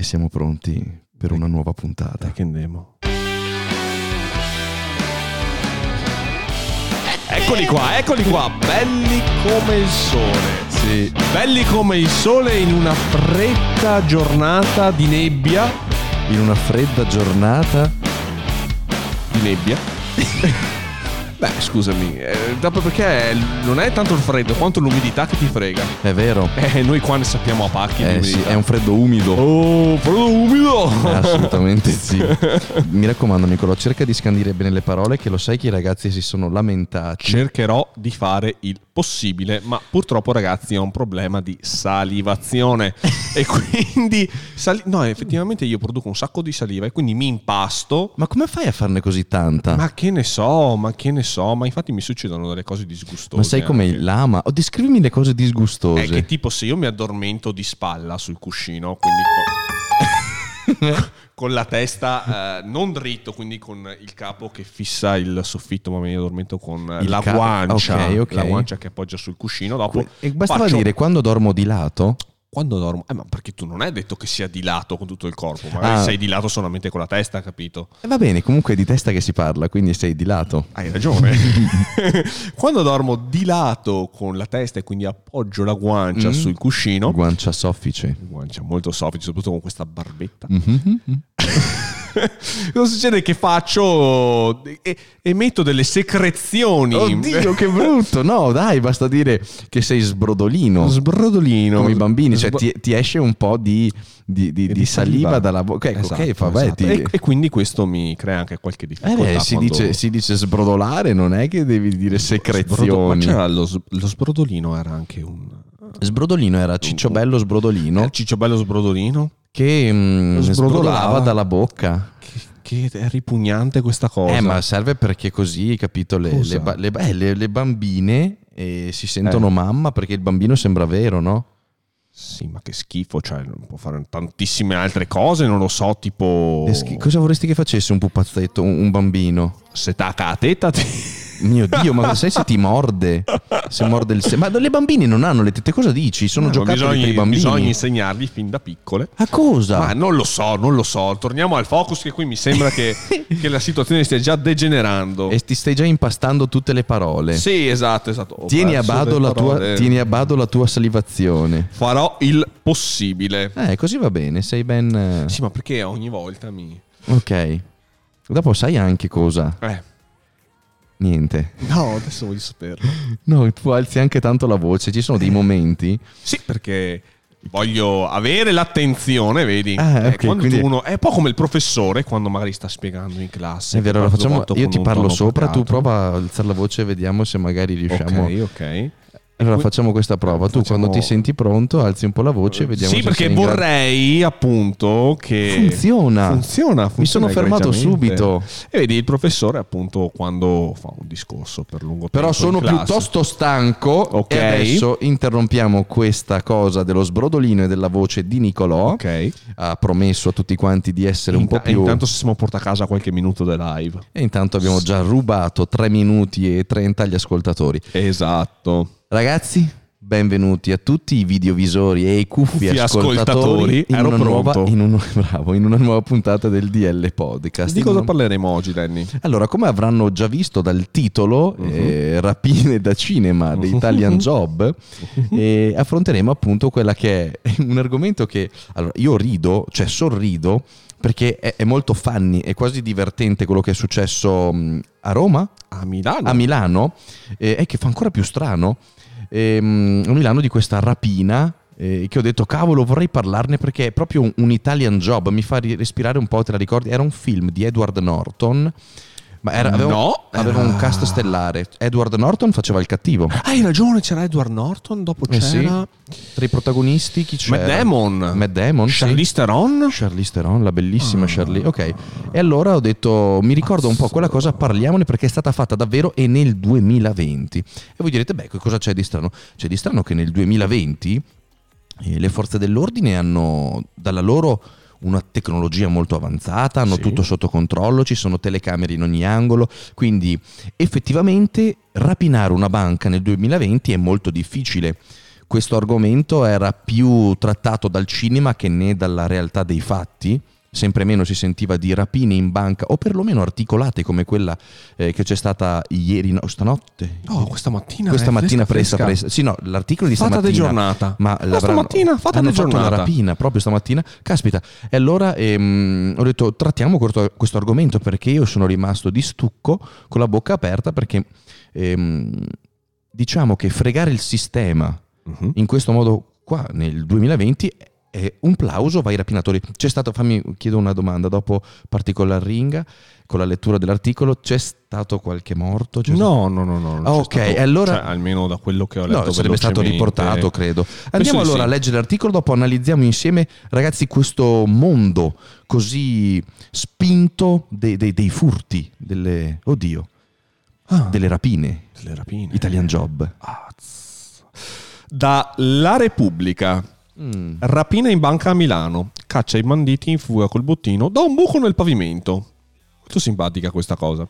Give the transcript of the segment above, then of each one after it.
e siamo pronti per una nuova puntata. Dai che andiamo. Eccoli qua, eccoli qua, belli come il sole. Sì. Belli come il sole in una fredda giornata di nebbia. In una fredda giornata Di nebbia. Beh, scusami, eh, dopo perché non è tanto il freddo quanto l'umidità che ti frega. è vero. Eh, noi qua ne sappiamo a pacchi Eh sì, è un freddo umido. Oh, freddo umido! Eh, Assolutamente sì. Mi raccomando, Nicolò, cerca di scandire bene le parole, che lo sai che i ragazzi si sono lamentati. Cercherò di fare il possibile, ma purtroppo ragazzi ho un problema di salivazione e quindi sali- no, effettivamente io produco un sacco di saliva e quindi mi impasto. Ma come fai a farne così tanta? Ma che ne so, ma che ne so, ma infatti mi succedono delle cose disgustose. Ma sai come anche. lama? O descrivimi le cose disgustose. È che tipo se io mi addormento di spalla sul cuscino, quindi con, la testa eh, non dritto, quindi con il capo che fissa il soffitto, ma mi addormento con eh, Il la ca- guancia, ok, ok. la guancia che appoggia sul cuscino. Dopo E bastava faccio- dire quando dormo di lato. Quando dormo, eh, ma perché tu non hai detto che sia di lato con tutto il corpo, magari Ah. sei di lato solamente con la testa, capito? E va bene, comunque è di testa che si parla, quindi sei di lato. Hai ragione. Quando dormo di lato con la testa e quindi appoggio la guancia Mm. sul cuscino, Guancia soffice. guancia molto soffice, soprattutto con questa barbetta. Mhm. Cosa succede? Che faccio e, e metto delle secrezioni. Oddio, che brutto! No, dai, basta dire che sei sbrodolino. Sbrodolino. Come i bambini, cioè ti, ti esce un po' di, di- di- di saliva dalla bocca. Ecco, Esatto, ok, vabbè, esatto. ti- e, e quindi questo mi crea anche qualche Eh difficoltà. beh, si, quando- dice, si dice sbrodolare, non è che devi dire Sbrodo- Ma secrezioni. c'era lo, lo sbrodolino, era anche un. Sbrodolino era Cicciobello Sbrodolino Il cicciobello sbrodolino. Che mm, Lo sbrodolava. dalla bocca. Che, che è ripugnante questa cosa. Eh, ma serve perché così, capito? Le, le ba- le- eh, le- bambine eh, si sentono Eh. mamma perché il bambino sembra vero, no? Sì, ma che schifo, cioè può fare tantissime altre cose, non lo so, tipo schi- cosa vorresti che facesse un pupazzetto, un, un bambino? se tacca a tetta ti- Mio Dio, ma sai se ti morde? Se morde il se- Ma le bambine non hanno le tette, cosa dici? Sono Eh, ma giocattoli bisogna, per i bambini. bisogna insegnargli fin da piccole. A cosa? Ma non lo so, non lo so. Torniamo al focus che qui mi sembra che, che la situazione stia già degenerando. E ti stai già impastando tutte le parole. Sì, esatto, esatto. Ho Tieni, a bado la tua, tieni a bado la tua salivazione. Farò il possibile. Eh, così va bene, sei ben... eh, Sì, ma perché ogni volta mi... Ok. Dopo sai anche cosa? Eh, Niente. no, adesso voglio saperlo. No, tu alzi anche tanto la voce, ci sono dei momenti... Sì, perché voglio avere l'attenzione, vedi? Ah, Eh, ok, quando quindi- uno, è un po' come il professore quando magari sta spiegando in classe. È vero, lo parla facciamo, io ti parlo sopra, tu prova a alzare la voce e vediamo se magari riusciamo... Ok, ok. Allora facciamo questa prova. Tu Facciamo- quando ti senti pronto alzi un po' la voce e vediamo Sì, se perché in grado- vorrei appunto che... Funziona. Funziona, Mi funziona sono fermato subito. E vedi, il professore appunto quando fa un discorso per lungo tempo Però sono piuttosto stanco Ok. e adesso interrompiamo questa cosa dello sbrodolino e della voce di Nicolò. Ok. Ha promesso a tutti quanti di essere un po' Inta- più... Intanto se siamo porta a casa qualche minuto del live. E intanto abbiamo già rubato 3 minuti e 30 agli ascoltatori. Esatto. Ragazzi, benvenuti a tutti i videovisori e i cuffi, Cuffi ascoltatori, ascoltatori, in, una nuova, in, un- bravo, in una nuova puntata del DL Podcast. Di cosa una- parleremo oggi, Danny? Allora, come avranno già visto dal titolo, Mhm. eh, Rapine da cinema, The Italian Job, eh, affronteremo appunto quella che è un argomento che allora, io rido, cioè sorrido, perché è, è molto funny, è quasi divertente quello che è successo mh, a Roma, A Milano. a Milano, eh, e che fa ancora più strano, ehm, a Milano di questa rapina. eh, che ho detto cavolo vorrei parlarne perché è proprio un, un Italian job mi fa respirare un po' te la ricordi era un film di Edward Norton ma era, aveva, No. aveva un cast stellare Edward Norton faceva il cattivo Hai ragione, c'era Edward Norton, dopo Eh sì. c'era tra i protagonisti chi c'era? Matt Damon. Matt Damon sì. Charlize Theron. Charlize Theron, la bellissima Ah. Charlize. Ok, e allora ho detto, mi ricordo un po' quella cosa, parliamone perché è stata fatta davvero e nel 2020. E voi direte, beh, cosa c'è di strano? C'è di strano che nel 2020 eh, le forze dell'ordine hanno dalla loro una tecnologia molto avanzata, hanno Sì. tutto sotto controllo, ci sono telecamere in ogni angolo, quindi effettivamente rapinare una banca nel 2020 è molto difficile. questo argomento era più trattato dal cinema che né dalla realtà dei fatti sempre meno si sentiva di rapine in banca o perlomeno articolate come quella eh, che c'è stata ieri, no, stanotte. Oh, questa mattina. Questa mattina presa, presa. Sì, no, l'articolo di fata stamattina. di giornata. Ma oh, stamattina fata hanno di giornata. una rapina proprio stamattina. Caspita. E allora ehm, ho detto trattiamo questo, questo, argomento perché io sono rimasto di stucco con la bocca aperta perché ehm, diciamo che fregare il sistema uh-huh. in questo modo qua nel 2020 e un plauso vai ai rapinatori. C'è stato, fammi chiedo una domanda, dopo particolar ringa, con la lettura dell'articolo, c'è stato qualche morto? C'è no, no, no, no, ah, ok, stato, allora... Cioè, almeno da quello che ho letto. No, sarebbe stato riportato, credo. Andiamo Penso allora sì. a leggere l'articolo, dopo analizziamo insieme, ragazzi, questo mondo così spinto dei, dei, dei furti, delle... Oddio, ah, delle rapine. Delle rapine. Italian Job. Ah, da La Repubblica. Mm. Rapina in banca a Milano. Caccia i banditi in fuga col bottino da un buco nel pavimento. Molto simpatica questa cosa.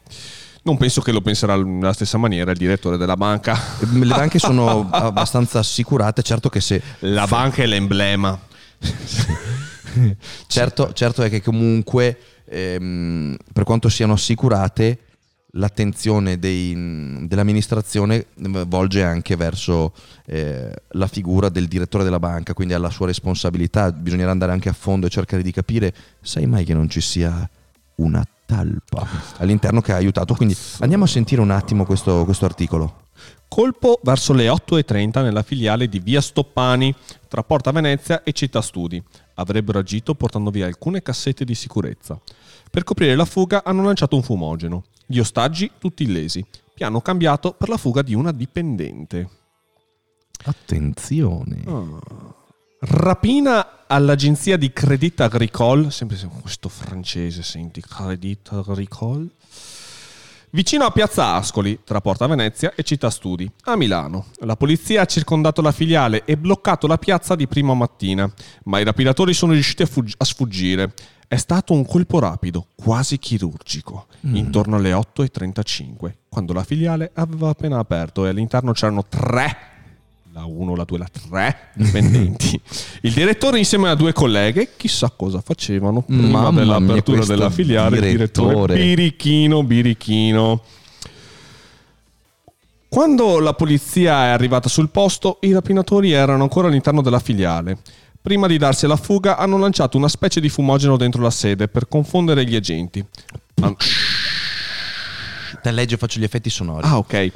Non penso che lo penserà nella stessa maniera il direttore della banca. Le banche sono abbastanza assicurate, certo che se... La banca è l'emblema. certo, certo è che comunque, ehm, per quanto siano assicurate, l'attenzione dei, dell'amministrazione volge anche verso eh, la figura del direttore della banca, quindi alla sua responsabilità, bisognerà andare anche a fondo e cercare di capire, sai mai che non ci sia una talpa all'interno che ha aiutato. Quindi andiamo a sentire un attimo questo, questo articolo. Colpo verso le 8.30 nella filiale di Via Stoppani, tra Porta Venezia e Città Studi. Avrebbero agito portando via alcune cassette di sicurezza. Per coprire la fuga hanno lanciato un fumogeno. Gli ostaggi tutti illesi. Piano cambiato per la fuga di una dipendente. Attenzione. Oh. Rapina all'agenzia di Credit Agricole. Sempre questo francese, senti, Credit Agricole. Vicino a Piazza Ascoli, tra Porta Venezia e Città Studi, a Milano. La polizia ha circondato la filiale e bloccato la piazza di prima mattina, ma i rapinatori sono riusciti a, fugg- a sfuggire. È stato un colpo rapido, quasi chirurgico, mm. intorno alle 8.35, quando la filiale aveva appena aperto e all'interno c'erano tre, la 1, la 2, la 3 dipendenti. Il direttore insieme a due colleghe, chissà cosa facevano prima Mamma dell'apertura della filiale. Il direttore birichino, birichino. Quando la polizia è arrivata sul posto, i rapinatori erano ancora all'interno della filiale. Prima di darsi alla fuga hanno lanciato una specie di fumogeno dentro la sede per confondere gli agenti. An- Te legge faccio gli effetti sonori. Ah, ok.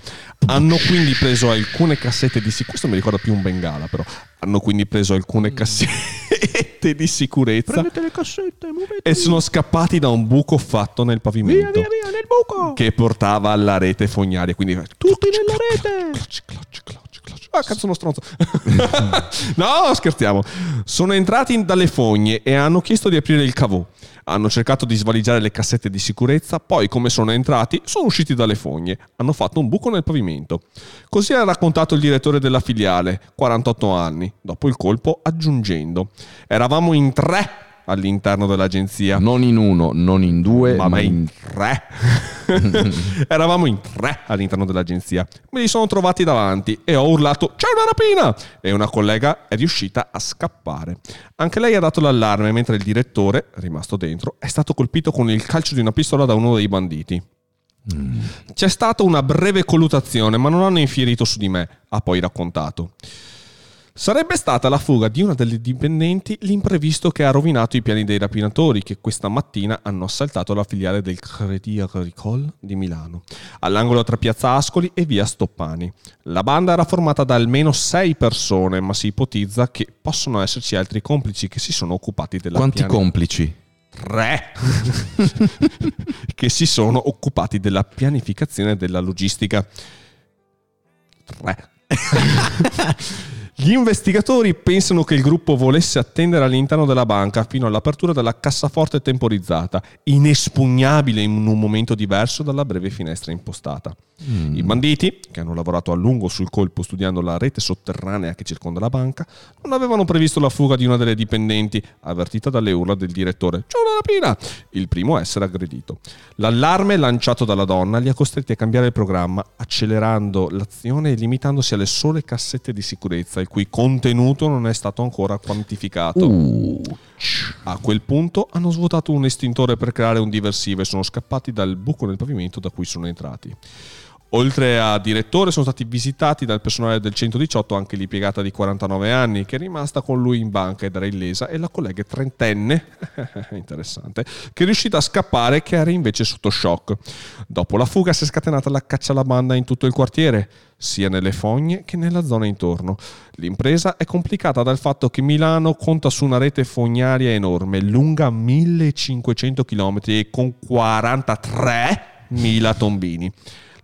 Hanno quindi preso alcune cassette di sicurezza. Questo mi ricorda più un bengala, però. Hanno quindi preso alcune cassette di sicurezza. Prendete le cassette, muovetevi. E sono scappati da un buco fatto nel pavimento. Via, via, via, nel buco. Che portava alla rete fognaria. Quindi tutti nella rete. Clutch, clutch, clutch. Ah, cazzo, uno stronzo. no, scherziamo. Sono entrati dalle fogne e hanno chiesto di aprire il cavò. Hanno cercato di svaligiare le cassette di sicurezza, poi come sono entrati sono usciti dalle fogne, hanno fatto un buco nel pavimento. Così ha raccontato il direttore della filiale, 48 anni, dopo il colpo aggiungendo, eravamo in tre all'interno dell'agenzia. Non in uno, non in due, ma, ma in tre. Eravamo in tre all'interno dell'agenzia. Me li sono trovati davanti e ho urlato c'è una rapina! E una collega è riuscita a scappare. Anche lei ha dato l'allarme mentre il direttore, rimasto dentro, è stato colpito con il calcio di una pistola da uno dei banditi. Mm. C'è stata una breve colluttazione, ma non hanno infierito su di me, ha poi raccontato. Sarebbe stata la fuga di una delle dipendenti l'imprevisto che ha rovinato i piani dei rapinatori che questa mattina hanno assaltato la filiale del Crédit Agricole di Milano, all'angolo tra Piazza Ascoli e Via Stoppani. La banda era formata da almeno sei persone, ma si ipotizza che possono esserci altri complici che si sono occupati della Quanti piani- complici? tre che si sono occupati della pianificazione della logistica. Tre. Gli investigatori pensano che il gruppo volesse attendere all'interno della banca fino all'apertura della cassaforte temporizzata, inespugnabile in un momento diverso dalla breve finestra impostata. I banditi, che hanno lavorato a lungo sul colpo studiando la rete sotterranea che circonda la banca, non avevano previsto la fuga di una delle dipendenti, avvertita dalle urla del direttore. C'è una rapina! Il primo a essere aggredito. L'allarme lanciato dalla donna li ha costretti a cambiare il programma, accelerando l'azione e limitandosi alle sole cassette di sicurezza il cui contenuto non è stato ancora quantificato. Uh, A quel punto hanno svuotato un estintore per creare un diversivo e sono scappati dal buco nel pavimento da cui sono entrati. Oltre a direttore sono stati visitati dal personale del 118 anche l'impiegata di 49 anni che è rimasta con lui in banca ed era illesa e la collega trentenne, interessante, che è riuscita a scappare che era invece sotto shock. Dopo la fuga si è scatenata la caccia alla banda in tutto il quartiere, sia nelle fogne che nella zona intorno. L'impresa è complicata dal fatto che Milano conta su una rete fognaria enorme, lunga 1500 km e con 43.000 tombini.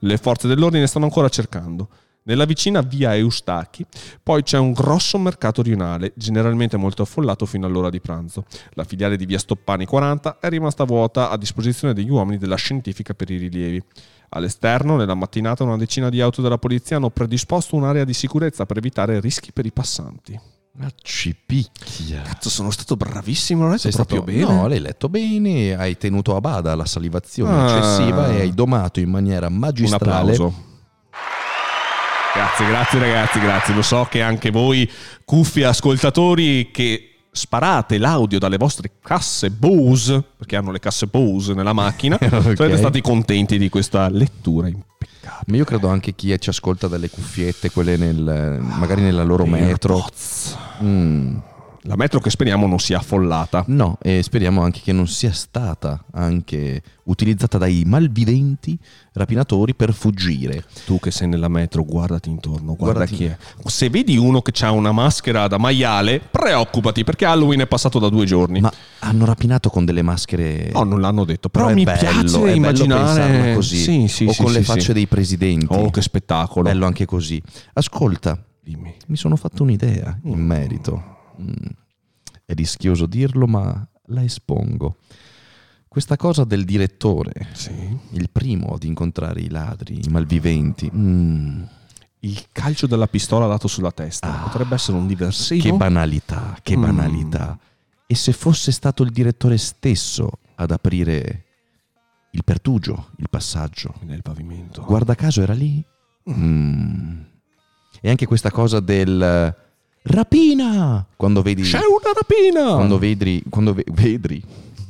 Le forze dell'ordine stanno ancora cercando. Nella vicina via Eustachi poi c'è un grosso mercato rionale, generalmente molto affollato fino all'ora di pranzo. La filiale di via Stoppani 40 è rimasta vuota a disposizione degli uomini della scientifica per i rilievi. All'esterno, nella mattinata, una decina di auto della polizia hanno predisposto un'area di sicurezza per evitare rischi per i passanti. Ma ci picchia. Cazzo, sono stato bravissimo, l'ho detto Sei proprio stato- bene. No, l'hai letto bene, hai tenuto a bada la salivazione Ah. eccessiva e hai domato in maniera Un magistrale. applauso. Grazie, grazie ragazzi, grazie. Lo so che anche voi, cuffi ascoltatori, che sparate l'audio dalle vostre casse Bose, perché hanno le casse Bose nella macchina, Ok. sarete stati contenti di questa lettura impeccabile. Ma io credo anche chi ci ascolta dalle cuffiette, quelle nel, magari nella loro metro. AirPods. Mm, La metro che speriamo non sia affollata. No, e speriamo anche che non sia stata anche utilizzata dai malviventi rapinatori per fuggire. Tu che sei nella metro, guardati intorno, guarda Guardati- chi è. Se vedi uno che ha una maschera da maiale, preoccupati perché Halloween è passato da due giorni. Ma hanno rapinato con delle maschere. No, non l'hanno detto, però, Però, mi è bello, piace immaginare così. Sì, sì, o sì, con le facce dei presidenti. Oh, che spettacolo. bello anche così. Ascolta, Dimmi. mi sono fatto un'idea in merito. Mm, È rischioso dirlo, ma la espongo. Questa cosa del direttore, Sì. il primo ad incontrare i ladri, i malviventi. mm, Il calcio della pistola dato sulla testa Ah, potrebbe essere un diversivo. che banalità, che Mm. banalità. E se fosse stato il direttore stesso ad aprire il pertugio, il passaggio? nel pavimento. Guarda caso era lì. Mm. E anche questa cosa del eh, rapina quando vedi C'è una rapina! quando vedi quando ve- vedri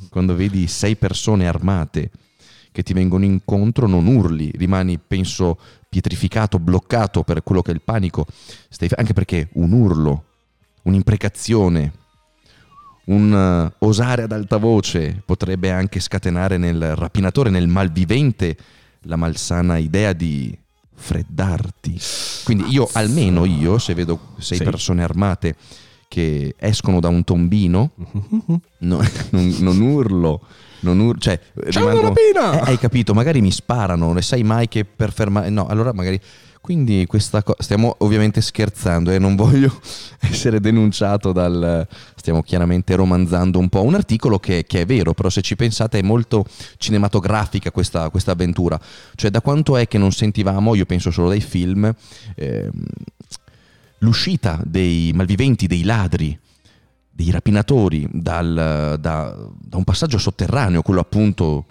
quando vedi sei persone armate che ti vengono incontro non urli, rimani penso pietrificato, bloccato per quello che è il panico, Stai anche perché un urlo, un'imprecazione, un eh, osare ad alta voce potrebbe anche scatenare nel rapinatore, nel malvivente, la malsana idea di freddarti. Quindi io, almeno io, se vedo sei Sì. persone armate che escono da un tombino, no- non, non urlo, non urlo, cioè C'è una rapina! Eh, hai capito, magari mi sparano, non ne sai mai che per fermare, no, allora magari... Quindi questa cosa, stiamo ovviamente scherzando e non voglio essere denunciato dal... Stiamo chiaramente romanzando un po' un articolo che, che è vero, però se ci pensate è molto cinematografica questa, questa avventura. Cioè da quanto è che non sentivamo, io penso solo dai film, ehm, l'uscita dei malviventi, dei ladri, dei rapinatori dal- da, da un passaggio sotterraneo, quello appunto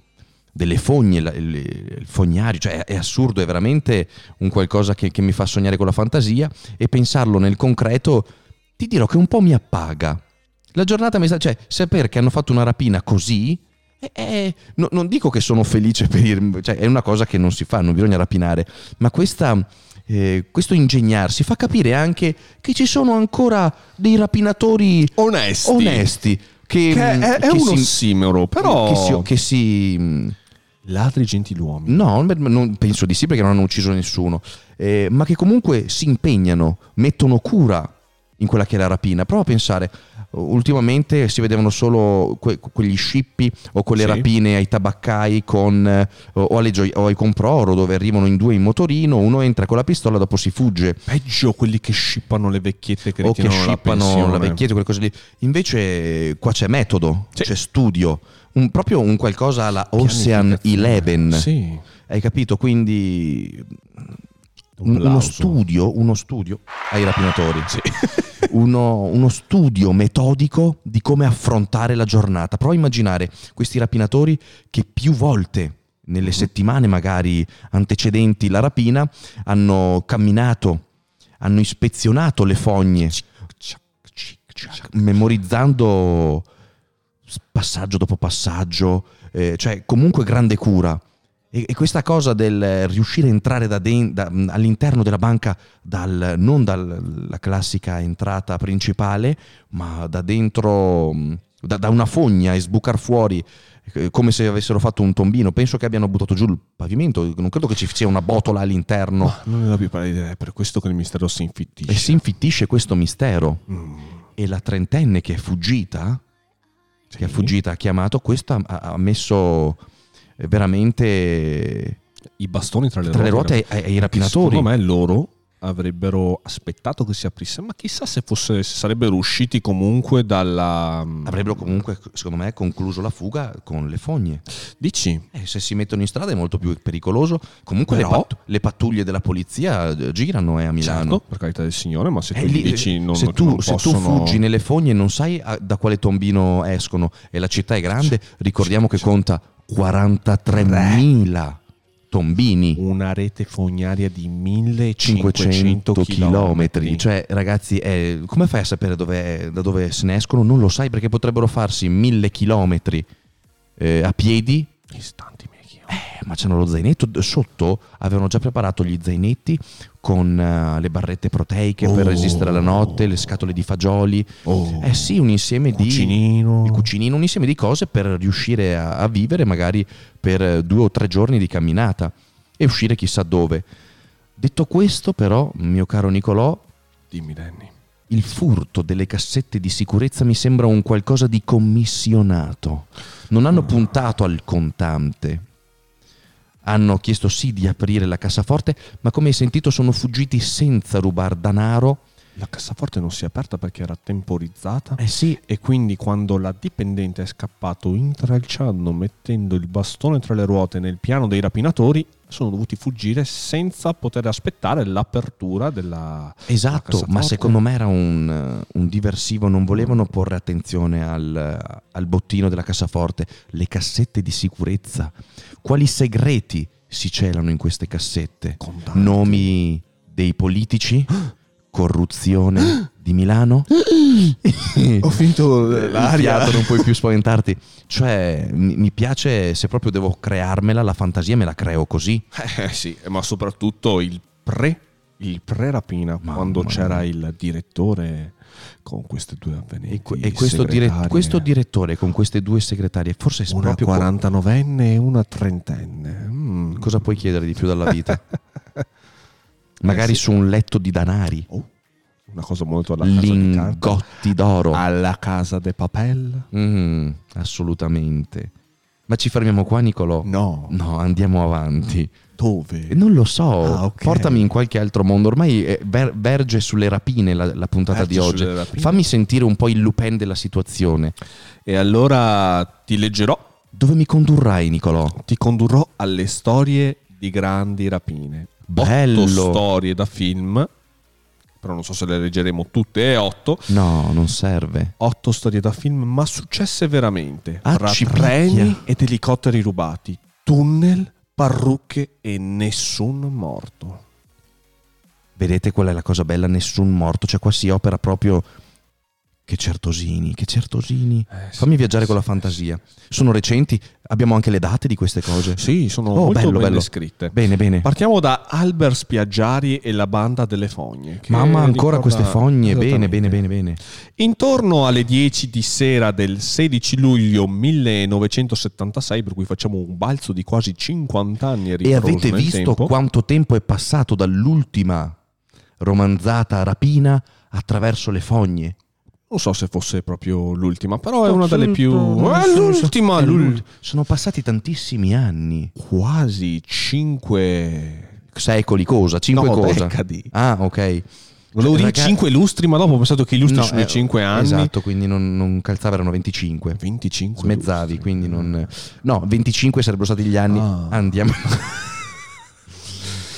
delle fogne, il, fognario, cioè è, assurdo, è veramente un qualcosa che, che mi fa sognare con la fantasia e pensarlo nel concreto ti dirò che un po' mi appaga. La giornata mi sta, cioè sapere che hanno fatto una rapina così, eh, eh, no- non dico che sono felice per il, cioè è una cosa che non si fa, non bisogna rapinare, ma questa, eh, questo ingegnarsi fa capire anche che ci sono ancora dei rapinatori Onesti. onesti. Che, Che è, è che un si- ossimoro, però... che si, che si- Ladri gentiluomini. no, non penso di sì perché non hanno ucciso nessuno, eh, ma che comunque si impegnano, mettono cura in quella che è la rapina. Prova a pensare, ultimamente si vedevano solo que- quegli scippi o quelle Sì. rapine ai tabaccai con, eh, o, alle gio- o ai comproro dove arrivano in due in motorino, uno entra con la pistola, dopo si fugge. Peggio quelli che scippano le vecchiette che o che la scippano pensione. la vecchietta, quelle cose lì. Invece qua c'è metodo, Sì. c'è studio, un- proprio un qualcosa alla Ocean Eleven. Sì. Hai capito? Quindi Un un- uno studio, uno studio ai rapinatori. Sì. Uno, uno studio metodico di come affrontare la giornata. Prova a immaginare questi rapinatori che più volte nelle settimane magari antecedenti la rapina hanno camminato hanno ispezionato le fogne, memorizzando passaggio dopo passaggio, eh, cioè comunque grande cura. E, e questa cosa del riuscire a entrare da den- da- all'interno della banca dal, non dalla classica entrata principale, ma da dentro, da, da una fogna e sbucar fuori eh, come se avessero fatto un tombino. Penso che abbiano buttato giù il pavimento. Non credo che ci sia una botola all'interno. Ma non ne ho più parlare idea, è per questo che il mistero si infittisce. E si infittisce questo mistero. Mm. E la trentenne che è fuggita, che è Sì. fuggita, ha chiamato, questo ha, messo veramente I bastoni tra le tra le ruote. ruote ai, ai rapinatori. Secondo me loro avrebbero aspettato che si aprisse, ma chissà se, fosse, se sarebbero usciti comunque dalla... Avrebbero comunque, secondo me, concluso la fuga con le fogne. Dici? Eh, se si mettono in strada è molto più pericoloso. Comunque le, Però- pat- le pattuglie della polizia eh, girano eh, a Milano. Certo, per carità del Signore, ma se tu Eh, lì, dici non, se, tu, non se tu possono... fuggi nelle fogne non sai da quale tombino escono e la città è grande, ricordiamo che conta 43.000 tombini. Una rete fognaria di 1500 500 chilometri. km. Cioè, ragazzi, eh, come fai a sapere da dove se ne escono? Non lo sai perché potrebbero farsi mille chilometri eh, a piedi. Istanti. Eh, ma c'hanno lo zainetto sotto. Avevano già preparato gli zainetti con eh, le barrette proteiche per Oh. resistere alla notte, le scatole di fagioli. Oh, Eh sì, un insieme di cucinino. il cucinino, un insieme di cose per riuscire a, a vivere magari per eh, due o tre giorni di camminata e uscire chissà dove. Detto questo, però, mio caro Nicolò, Dimmi Danny. il furto delle cassette di sicurezza mi sembra un qualcosa di commissionato. Non hanno puntato al contante. Hanno chiesto sì di aprire la cassaforte, ma come hai sentito sono fuggiti senza rubar danaro. La cassaforte non si è aperta perché era temporizzata. Eh sì, E quindi quando la dipendente è scappato intralciando, mettendo il bastone tra le ruote nel piano dei rapinatori, sono dovuti fuggire senza poter aspettare l'apertura della... Esatto, cassaforte. ma secondo me era un, un diversivo, non volevano porre attenzione al, al bottino della cassaforte, le cassette di sicurezza. Quali segreti si celano in queste cassette? Contanti. Nomi dei politici? Corruzione di Milano? Ho finito Il fiato, non puoi più spaventarti. Cioè, mi, piace, se proprio devo crearmela, la fantasia me la creo così. Eh sì, ma soprattutto il pre, il pre-rapina, Mamma quando mia. c'era il direttore con queste due avvenenti E, e questo, dire- questo direttore con queste due segretarie, forse è Una proprio... 49enne e una trentenne. Mm. Cosa puoi chiedere di più dalla vita? Magari Eh sì. su un letto di danari, Oh, una cosa molto alla casa lingotti d'oro. Alla casa de papel? Mm, assolutamente. Ma ci fermiamo qua, Nicolò? No. No, andiamo avanti. Dove? Eh, Non lo so, Ah, ok. portami in qualche altro mondo. Ormai eh, ver- verge sulle rapine la, la puntata Verge di oggi. Fammi sentire un po' il Lupin della situazione. E allora ti leggerò, Dove mi condurrai, Nicolò? ti condurrò alle storie di grandi rapine. Bello. Storie da film, però non so se le leggeremo tutte e otto. No, non serve. Otto storie da film, ma successe veramente. Ah, Tra treni ed elicotteri rubati, tunnel, parrucche e nessun morto. Vedete qual è la cosa bella? Nessun morto. Cioè qua si opera proprio... Che certosini, che certosini. Eh, sì, Fammi viaggiare con la sì, fantasia. Sono recenti? Abbiamo anche le date di queste cose? Sì, sono Oh, molto bello, ben bello. descritte. Bene, bene. Partiamo da Albert Spiaggiari e la banda delle fogne. Mamma, ancora ricorda- queste fogne. Bene, bene, bene, bene. Intorno alle 10 di sera del 16 luglio 1976, per cui facciamo un balzo di quasi 50 anni E avete visto tempo. quanto tempo è passato dall'ultima romanzata rapina attraverso le fogne? Non so se fosse proprio l'ultima, però è una delle più... non Eh, l'ultima, è l'ul- l'ult- Sono passati tantissimi anni. Quasi 5... Secoli cosa? Cinque no, cosa? decadi. Ah, ok. Volevo dire Raga- 5 lustri, ma dopo ho pensato che i lustri No, sono eh, i 5 anni. Esatto, quindi non, non calzava, erano 25. 25 Smezzavi, lustri. quindi non... No, 25 sarebbero stati gli anni. Ah. Andiamo.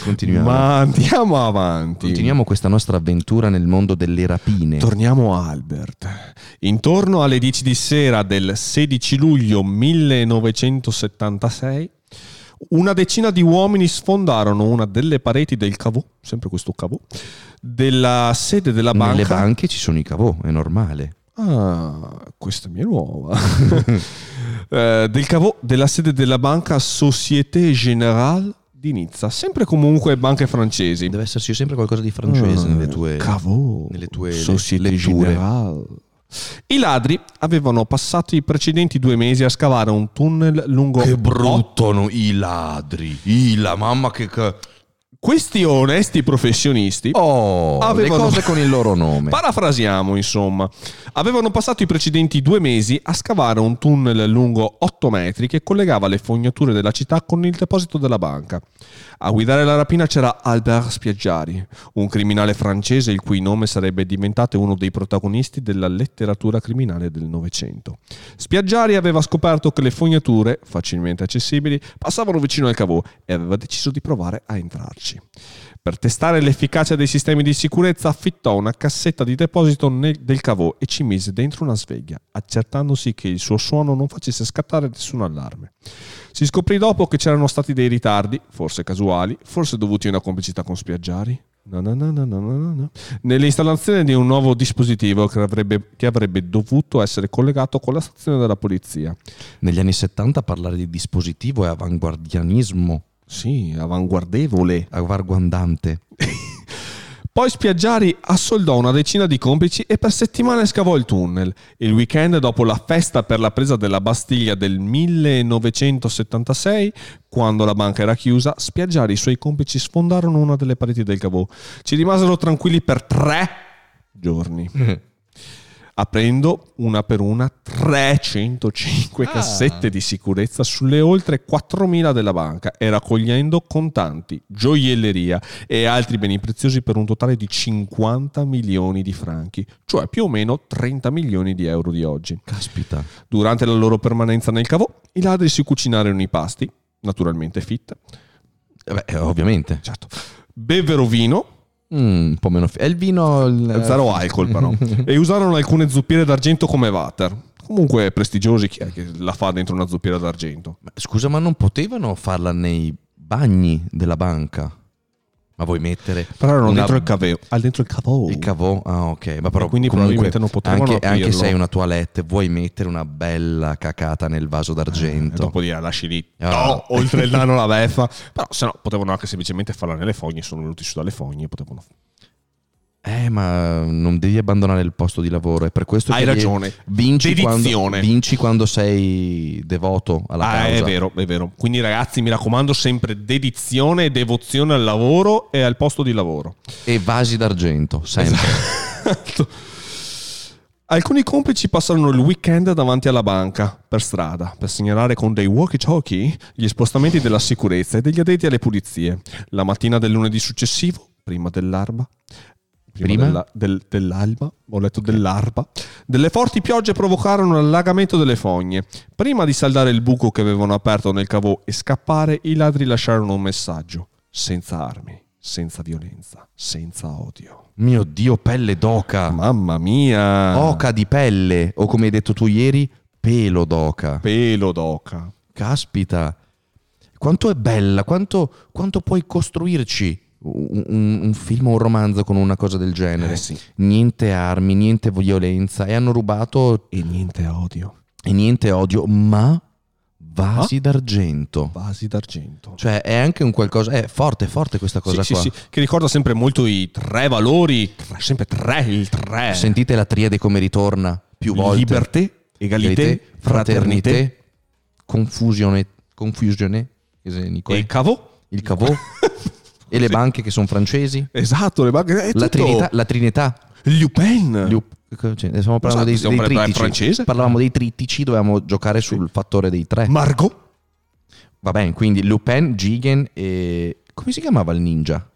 Continuiamo. Ma andiamo avanti. Continuiamo questa nostra avventura nel mondo delle rapine. Torniamo a Albert. Intorno alle 10 di sera del 16 luglio 1976, Una decina di uomini sfondarono una delle pareti del cavò, sempre questo cavò, della sede della banca. Nelle banche ci sono i cavò, è normale. Ah, questa mi è nuova. Eh, del cavò della sede della banca Société Générale di Nizza, sempre comunque banche francesi. Deve esserci sempre qualcosa di francese Ah, nelle tue... cavò, nelle tue letture. I ladri avevano passato i precedenti due mesi a scavare un tunnel lungo Che brutto no, i ladri. I la mamma che... Questi onesti professionisti Oh, Avevano- le cose con il loro nome. Parafrasiamo, insomma. Avevano passato i precedenti due mesi a scavare un tunnel lungo 8 metri che collegava le fognature della città con il deposito della banca. A guidare la rapina c'era Albert Spiaggiari, un criminale francese il cui nome sarebbe diventato uno dei protagonisti della letteratura criminale del Novecento. Spiaggiari aveva scoperto che le fognature, facilmente accessibili, passavano vicino al cavò e aveva deciso di provare a entrarci. Per testare l'efficacia dei sistemi di sicurezza affittò una cassetta di deposito del cavò e ci mise dentro una sveglia, accertandosi che il suo suono non facesse scattare nessun allarme. Si scoprì dopo che c'erano stati dei ritardi, forse casuali, forse dovuti a una complicità con Spiaggiari. No, no, no. Nell'installazione di un nuovo dispositivo che avrebbe, che avrebbe dovuto essere collegato con la stazione della polizia. Negli anni 70 parlare di dispositivo è avanguardianismo, Sì, avanguardevole. avanguardante. Poi Spiaggiari assoldò una decina di complici e per settimane scavò il tunnel. Il weekend, dopo la festa per la presa della Bastiglia del 1976, quando la banca era chiusa, Spiaggiari e i suoi complici sfondarono una delle pareti del cavò. Ci rimasero tranquilli per tre giorni. Aprendo una per una 305 cassette di sicurezza sulle oltre 4.000 della banca e raccogliendo contanti, gioielleria e altri beni preziosi per un totale di 50 milioni di franchi, cioè più o meno 30 milioni di euro di oggi. Caspita. Durante la loro permanenza nel cavò, i ladri si cucinarono i pasti, naturalmente fit, Eh beh, ovviamente. certo, bevvero vino, Mm, un po' meno... fi- È il vino... il- zero alcol però, e usarono alcune zuppiere d'argento come water. Comunque prestigiosi, chi è che la fa dentro una zuppiera d'argento? Ma Scusa, ma non potevano farla nei bagni della banca? Ma vuoi mettere... Però erano una- dentro il caveo, al dentro il cavò. Il cavò? Ah, ok. Ma però E quindi comunque, probabilmente non potevano anche, anche se hai una toilette, vuoi mettere una bella cacata nel vaso d'argento. dopo dire lasci lì. Ah. No, oltre il nano la beffa. Però se no potevano anche semplicemente farla nelle fogne, sono venuti su dalle fogne, potevano... Eh, ma non devi abbandonare il posto di lavoro. È per questo Hai che ragione. Vinci quando, vinci quando sei devoto alla Ah, causa. è vero, è vero. Quindi ragazzi, mi raccomando, sempre dedizione e devozione al lavoro e al posto di lavoro. E vasi d'argento, sempre. Esatto. Alcuni complici passarono il weekend davanti alla banca, per strada, per segnalare con dei walkie-talkie gli spostamenti della sicurezza e degli addetti alle pulizie. La mattina del lunedì successivo, prima dell'arba, prima, della- del- dell'alba, ho letto dell'arba, delle forti piogge provocarono l'allagamento delle fogne. Prima di saldare il buco che avevano aperto nel cavò e scappare, i ladri lasciarono un messaggio: senza armi, senza violenza, senza odio. Mio Dio, pelle d'oca. Mamma mia! Oca di pelle. O come hai detto tu ieri, pelo d'oca. Pelo d'oca. Caspita. Quanto è bella, quanto, quanto puoi costruirci un, un- un film o un romanzo con una cosa del genere. Eh sì. Niente armi, niente violenza e hanno rubato E niente odio. e niente odio, ma vasi Ah? d'argento. Vasi d'argento. Cioè è anche un qualcosa, è forte, forte questa cosa sì, qua. sì, sì, che ricorda sempre molto i tre valori, tre- sempre tre, il tre. Sentite la triade come ritorna più volte. Liberté, egalité, Egalité, fraternité, fraternité, confusione, confusione, e cavò. il cavò e le banche che sono francesi. Esatto, le banche, La. Trinità, la Trinità. Lupin. Up- cioè, stiamo parlando Esatto, dei, dei trittici. francese. Parlavamo dei trittici, dovevamo giocare sul fattore dei tre. Margot. Va bene, quindi Lupin, Jigen e... Come si chiamava il ninja?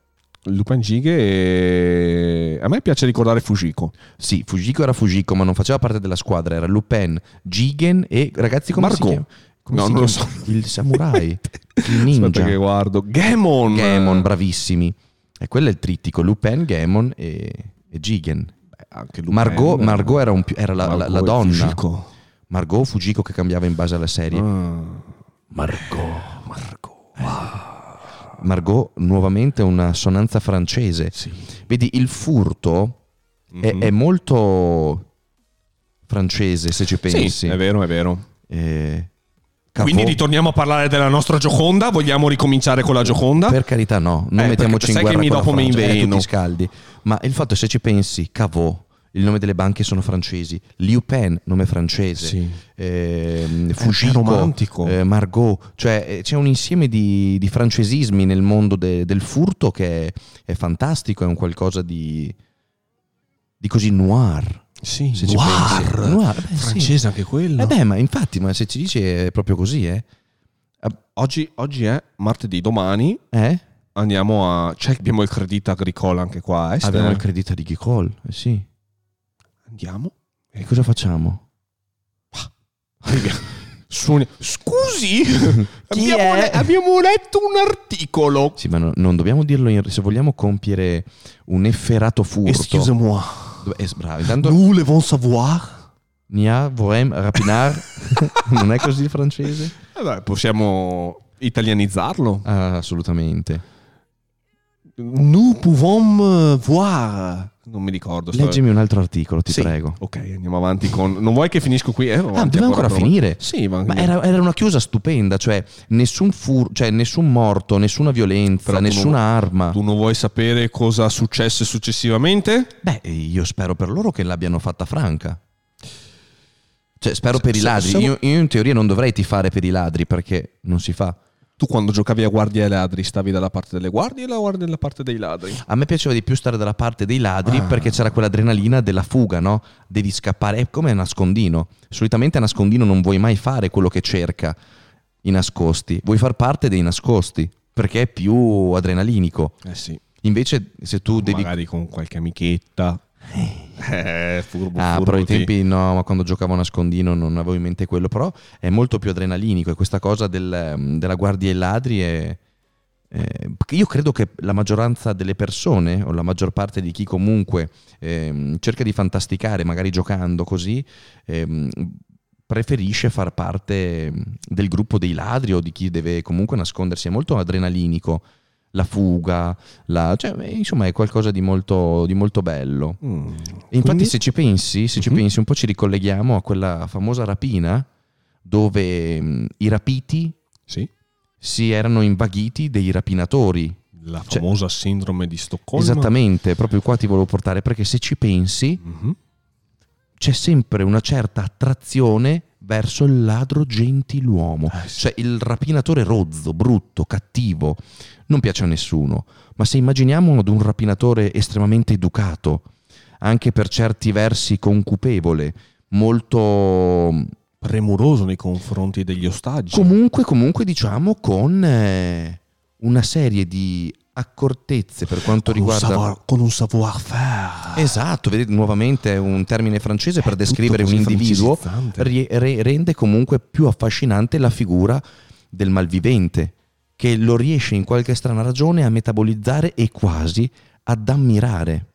Lupin Gighe e... A me piace ricordare Fujiko. Sì, Fujiko era Fujiko, ma non faceva parte della squadra. Era Lupin, Jigen e... Ragazzi, come Margot. si chiama? Come No, non lo so. Il samurai, il Aspetta ninja. che guardo. Gamon. Gamon, bravissimi. E quello è il trittico. Lupin, Gamon e, e Jigen. Beh, Anche Lupin. Margot, Margot era, un più- era la, la- Margot la donna. Fujiko. Margot, Fujiko che cambiava in base alla serie. Ah. Margot. Margot. Eh, Margot, nuovamente una sonanza francese. Sì. Vedi, il furto è, Mhm. è molto francese, se ci pensi. Sì, è vero, è vero. Eh, Quindi Cavò- ritorniamo a parlare della nostra Gioconda. Vogliamo ricominciare con la Gioconda? Per carità, no, non Eh, mettiamoci in sai guerra che mi dopo mi eh, tutti scaldi. Ma il fatto è se ci pensi, Cavò, il nome delle banche sono francesi, Liu Pen, nome francese, Sì. ehm, è Fujiko, eh, Margot, cioè eh, c'è un insieme di, di francesismi nel mondo de- del furto che è, è fantastico, è un qualcosa di, di così noir. Sì, Se noir. Noir, beh, sì. Francese anche quello. Eh beh, ma infatti, ma se ci dici è proprio così, eh? Oggi, oggi è martedì, domani Eh? andiamo a... Cioè abbiamo il credito agricolo anche qua est. Abbiamo il credito di Gicol, eh sì. Andiamo. E cosa facciamo? Suoni- Scusi, abbiamo, le- abbiamo letto un articolo. Sì, ma no- non dobbiamo dirlo in, se vogliamo compiere un efferato furto. Excusez-moi. Dove- eh, bravo, intanto Nous le voulons savoir. Nia, Voem, Rapinar. non è così il francese? Vabbè, possiamo italianizzarlo. Ah, assolutamente. Nous pouvons voir. Non mi ricordo. Leggimi un altro articolo, ti Sì. prego. Ok, andiamo avanti con... Non vuoi che finisco qui? Eh, Ah, deve ancora però- finire? Sì, ma... Ma era, era una chiusa stupenda, cioè nessun fur, cioè nessun morto, nessuna violenza, Però tu nessuna non- arma. Tu non vuoi sapere cosa successe successivamente? Beh, io spero per loro che l'abbiano fatta franca. Cioè, spero per i ladri. Io, io in teoria non dovrei tifare per i ladri perché non si fa. Tu quando giocavi a guardie ai ladri stavi dalla parte delle guardie o dalla parte dei ladri? A me piaceva di più stare dalla parte dei ladri Ah. perché c'era quell'adrenalina della fuga, no? Devi scappare, è come nascondino. Solitamente a nascondino non vuoi mai fare quello che cerca i nascosti, vuoi far parte dei nascosti perché è più adrenalinico. Eh sì. Invece se tu devi... Magari con qualche amichetta. Eh, furbo, Ah, furbo, però ai sì. tempi no, ma quando giocavo a nascondino non avevo in mente quello, però è molto più adrenalinico e questa cosa del- della guardia e ladri è... eh, io credo che la maggioranza delle persone, o la maggior parte di chi comunque ehm, cerca di fantasticare, magari giocando così, ehm, preferisce far parte del gruppo dei ladri o di chi deve comunque nascondersi. È molto adrenalinico la fuga, la- cioè, eh, insomma è qualcosa di molto, di molto bello. Mm. Infatti, Quindi- se ci pensi, se ci Mhm. pensi un po', ci ricolleghiamo a quella famosa rapina dove mh, i rapiti Sì. si erano invaghiti dei rapinatori. La Cioè- famosa sindrome di Stoccolma. Esattamente, proprio qua ti volevo portare perché se ci pensi Mhm. c'è sempre una certa attrazione verso il ladro gentiluomo. Sì. Cioè il rapinatore rozzo, brutto, cattivo, non piace a nessuno. Ma se immaginiamo ad un rapinatore estremamente educato, anche per certi versi concupevole, molto Premuroso nei confronti degli ostaggi. comunque, comunque diciamo con eh, una serie di accortezze per quanto con, un riguarda savoir- con un savoir-faire. Esatto, vedete nuovamente è un termine francese per descrivere un tutto così individuo, ri- re- rende comunque più affascinante la figura del malvivente, che lo riesce in qualche strana ragione a metabolizzare e quasi ad ammirare.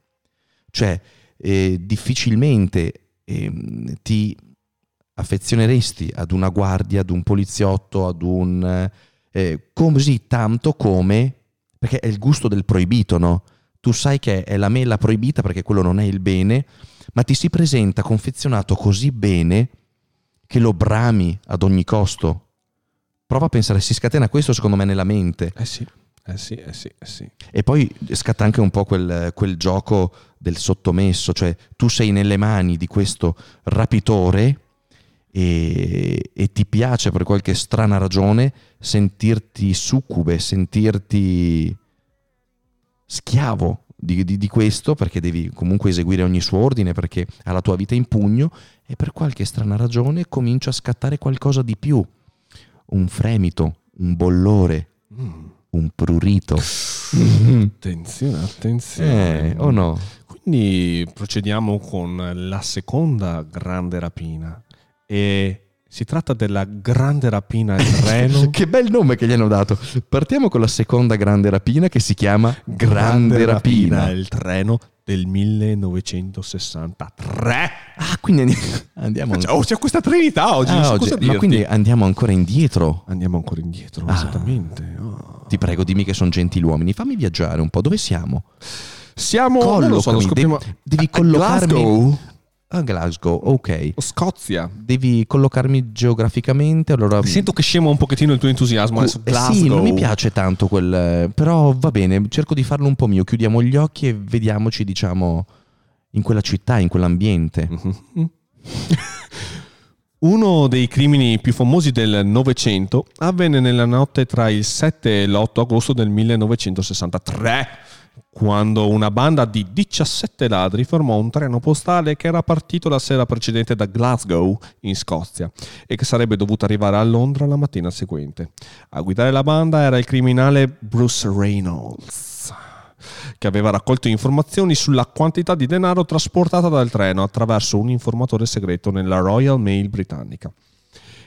Cioè, eh, difficilmente ehm, ti affezioneresti ad una guardia, ad un poliziotto, ad un... eh, così tanto come... perché è il gusto del proibito, no? Tu sai che è la mela proibita perché quello non è il bene, ma ti si presenta confezionato così bene che lo brami ad ogni costo. Prova a pensare, si scatena questo secondo me nella mente. Eh sì, eh sì, eh sì, eh sì. E poi scatta anche un po' quel, quel gioco del sottomesso, cioè tu sei nelle mani di questo rapitore e, e ti piace per qualche strana ragione sentirti succube, sentirti schiavo di, di- di questo perché devi comunque eseguire ogni suo ordine perché ha la tua vita in pugno e per qualche strana ragione comincia a scattare qualcosa di più, un fremito, un bollore, Mm. un prurito. Attenzione, attenzione. Eh, o no? Quindi procediamo con la seconda grande rapina. E si tratta della grande rapina al treno. che bel nome che gli hanno dato. Partiamo con la seconda grande rapina che si chiama Grande, rapina. il treno del 1963. Ah, quindi andi- andiamo Cioè, oh, c'è questa trinità oggi, Ah, oggi- ma quindi andiamo ancora indietro. Andiamo ancora indietro, Ah. esattamente. Oh. Ti prego, dimmi che sono gentiluomini. Fammi viaggiare un po'. Dove siamo? Siamo non lo so, lo Collocami, scopriamo- devi- collocarmi- Glasgow? A Glasgow, ok. O Scozia. Devi collocarmi geograficamente. Allora, Sento che scema un pochettino il tuo entusiasmo adesso. Eh Glasgow. sì, non mi piace tanto quel. eh, Però va bene, cerco di farlo un po' mio. Chiudiamo gli occhi e vediamoci, diciamo, in quella città, in quell'ambiente. Mhm. Uno dei crimini più famosi del Novecento avvenne nella notte tra il 7 e l'8 agosto del 1963, quando una banda di 17 ladri fermò un treno postale che era partito la sera precedente da Glasgow, in Scozia, e che sarebbe dovuto arrivare a Londra la mattina seguente. A guidare la banda era il criminale Bruce Reynolds che aveva raccolto informazioni sulla quantità di denaro trasportata dal treno attraverso un informatore segreto nella Royal Mail britannica.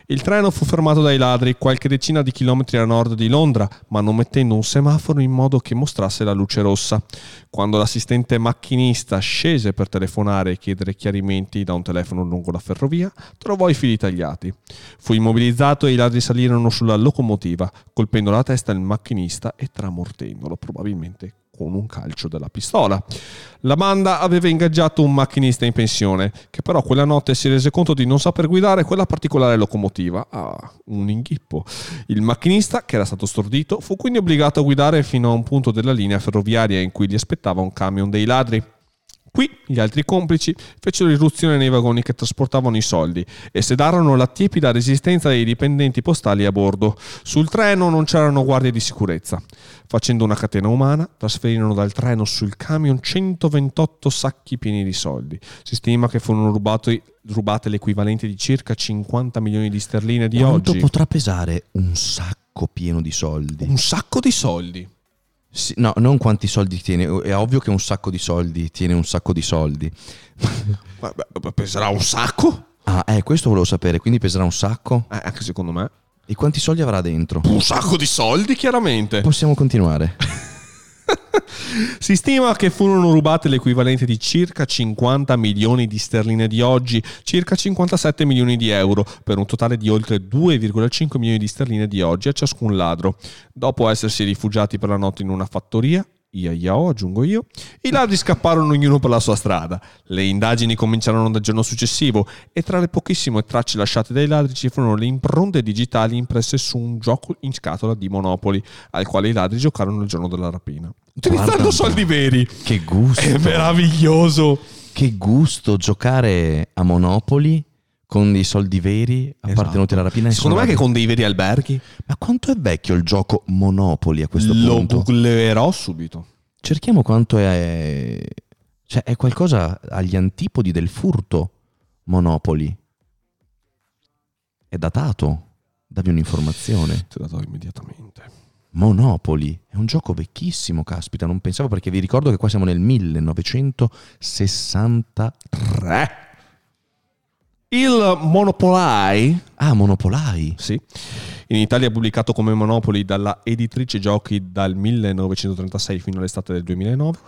Il treno fu fermato dai ladri qualche decina di chilometri a nord di Londra, ma non mettendo un semaforo in modo che mostrasse la luce rossa. Quando l'assistente macchinista scese per telefonare e chiedere chiarimenti da un telefono lungo la ferrovia, trovò i fili tagliati. Fu immobilizzato e i ladri salirono sulla locomotiva, colpendo la testa il macchinista e tramortendolo, probabilmente con un calcio della pistola. La banda aveva ingaggiato un macchinista in pensione, che però quella notte si rese conto di non saper guidare quella particolare locomotiva. Ah, un inghippo. Il macchinista, che era stato stordito, fu quindi obbligato a guidare fino a un punto della linea ferroviaria in cui gli aspettava un camion dei ladri. Qui gli altri complici fecero irruzione nei vagoni che trasportavano i soldi e sedarono la tiepida resistenza dei dipendenti postali a bordo. Sul treno non c'erano guardie di sicurezza. Facendo una catena umana, trasferirono dal treno sul camion 128 sacchi pieni di soldi. Si stima che furono rubati- rubate l'equivalente di circa 50 milioni di sterline di Quanto oggi. potrà pesare un sacco pieno di soldi? Un sacco di soldi. Sì, no, non quanti soldi tiene. È ovvio che un sacco di soldi tiene un sacco di soldi. Ma- ma- Peserà un sacco? Ah, eh, questo volevo sapere. Quindi peserà un sacco? Eh, anche secondo me. E quanti soldi avrà dentro? Un sacco di soldi, chiaramente. Possiamo continuare. Si stima che furono rubate l'equivalente di circa 50 milioni di sterline di oggi, circa 57 milioni di euro, per un totale di oltre 2,5 milioni di sterline di oggi a ciascun ladro. Dopo essersi rifugiati per la notte in una fattoria, ia iao, aggiungo io, i ladri scapparono ognuno per la sua strada. Le indagini cominciarono dal giorno successivo e tra le pochissime tracce lasciate dai ladri ci furono le impronte digitali impresse su un gioco in scatola di Monopoli, al quale i ladri giocarono il giorno della rapina. Utilizzando soldi veri. Che gusto. È meraviglioso. Che gusto giocare a Monopoli con dei soldi veri appartenuti alla rapina. Secondo me sono- che con dei veri alberghi Ma quanto è vecchio il gioco Monopoli a questo lo punto? googlerò subito. Cerchiamo quanto è... Cioè, è qualcosa agli antipodi del furto Monopoli. È datato. Dammi un'informazione. Te la do immediatamente. Monopoli è un gioco vecchissimo, caspita, non pensavo perché vi ricordo che qua siamo nel 1963. Il Monopoly, Ah, Monopolai. sì, in Italia pubblicato come Monopoly dalla editrice giochi dal 1936 fino all'estate del 2009.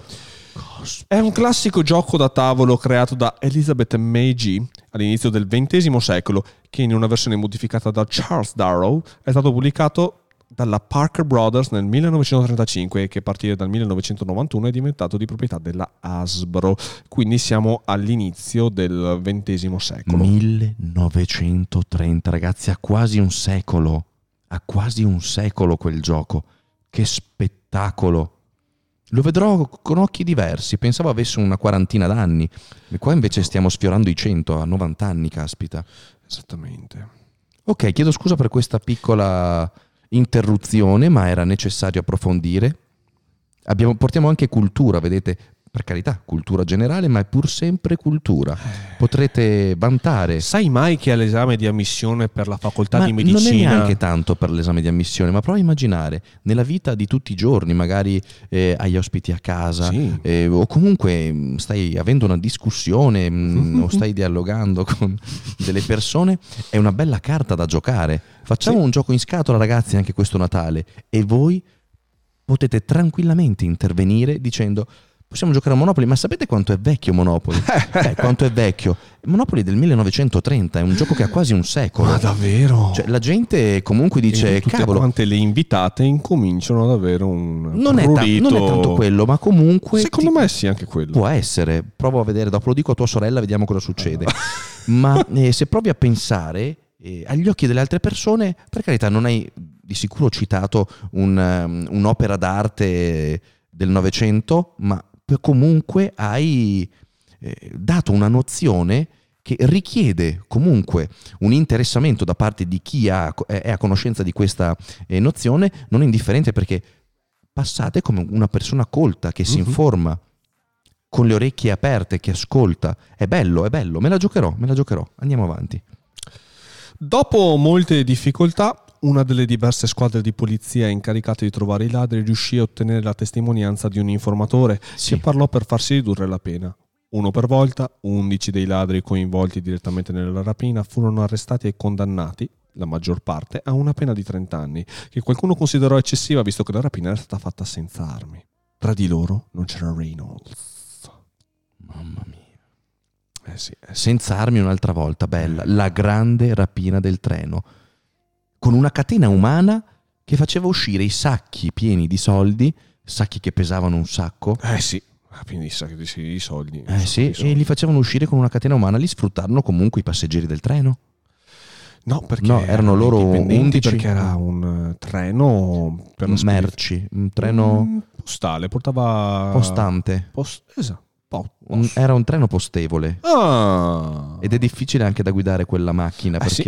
È un classico gioco da tavolo creato da Elizabeth Meiji all'inizio del XX secolo, che in una versione modificata da Charles Darrow è stato pubblicato dalla Parker Brothers nel 1935 e che a partire dal 1991 è diventato di proprietà della Hasbro. Quindi siamo all'inizio del XX secolo. 1930, ragazzi, ha quasi un secolo. Ha quasi un secolo quel gioco. Che spettacolo. Lo vedrò con occhi diversi. Pensavo avesse una quarantina d'anni. E qua invece stiamo sfiorando i 100, a 90 anni, caspita. Esattamente. Ok, chiedo scusa per questa piccola interruzione, ma era necessario approfondire. Abbiamo- portiamo anche cultura, vedete, per carità, cultura generale, ma è pur sempre cultura. Potrete vantare. Sai mai che all'esame di ammissione per la facoltà Ma di non è medicina neanche tanto per l'esame di ammissione, ma prova a immaginare nella vita di tutti i giorni, magari eh, hai ospiti a casa, Sì. eh, o comunque mh, stai avendo una discussione mh, o stai dialogando con delle persone, è una bella carta da giocare. Facciamo Sì. un gioco in scatola, ragazzi, anche questo Natale, e voi potete tranquillamente intervenire dicendo. Possiamo giocare a Monopoli, ma sapete quanto è vecchio Monopoli? eh, quanto è vecchio? Monopoli è del 1930, è un gioco che ha quasi un secolo. Ma davvero? Cioè, la gente comunque dice, E tutte cavolo, quante le invitate incominciano ad avere un non è, ta- non è tanto quello, ma comunque... Secondo ti- me sì, anche quello. Può essere, provo a vedere, dopo lo dico a tua sorella, vediamo cosa succede. Ma eh, se provi a pensare eh, agli occhi delle altre persone, per carità, non hai di sicuro citato un, um, un'opera d'arte del Novecento, ma comunque hai eh, dato una nozione che richiede comunque un interessamento da parte di chi ha- è a conoscenza di questa eh, nozione non indifferente perché passate come una persona colta che si Mhm. informa con le orecchie aperte, che ascolta. È bello, è bello, me la giocherò, me la giocherò. Andiamo avanti. Dopo molte difficoltà, una delle diverse squadre di polizia incaricate di trovare i ladri riuscì a ottenere la testimonianza di un informatore Sì. che parlò per farsi ridurre la pena. Uno per volta, 11 dei ladri coinvolti direttamente nella rapina furono arrestati e condannati, la maggior parte, a una pena di 30 anni, che qualcuno considerò eccessiva visto che la rapina era stata fatta senza armi. Tra di loro non c'era Reynolds. Mamma mia. Eh sì, eh sì. Senza armi un'altra volta, bella. La grande rapina del treno. Con una catena umana che faceva uscire i sacchi pieni di soldi, sacchi che pesavano un sacco. Eh sì, rapina di sa- di- sì, di soldi. Eh sì, e li facevano uscire con una catena umana, li sfruttarono comunque i passeggeri del treno. No, perché No, erano loro indipendenti 11. perché era un eh, treno per. Merci, un treno postale, portava postante. Post- esatto. post- era un treno postevole. Ah. Ed è difficile anche da guidare quella macchina Eh sì.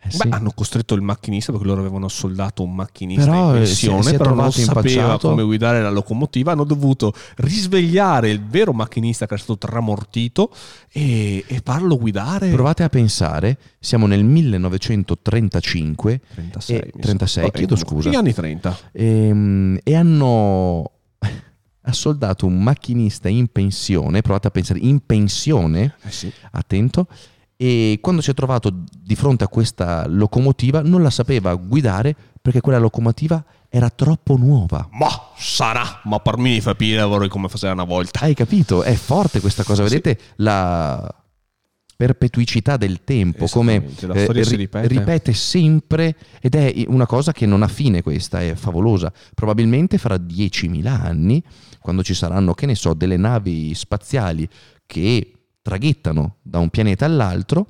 Eh Beh, sì. hanno costretto il macchinista perché loro avevano soldato un macchinista Però, in eh, si- pensione, si però non sapeva impacciato. come guidare la locomotiva. Hanno dovuto risvegliare il vero macchinista che era stato tramortito e, e farlo guidare. Provate a pensare, siamo nel 1935 36, E- mi sa. 36, Vabbè, chiedo scusa. Gli anni 30. ehm, e hanno assoldato un macchinista in pensione, provate a pensare, in pensione, Eh sì. attento, e quando si è trovato di fronte a questa locomotiva non la sapeva guidare perché quella locomotiva era troppo nuova. Ma sarà, ma per me fa più lavoro come faceva una volta. Hai capito? È forte questa cosa, Sì. vedete la perpetuicità del tempo, come storia si ripete. ripete sempre ed è una cosa che non ha fine questa, è favolosa. Probabilmente fra 10.000 anni, quando ci saranno, che ne so, delle navi spaziali che traghettano da un pianeta all'altro,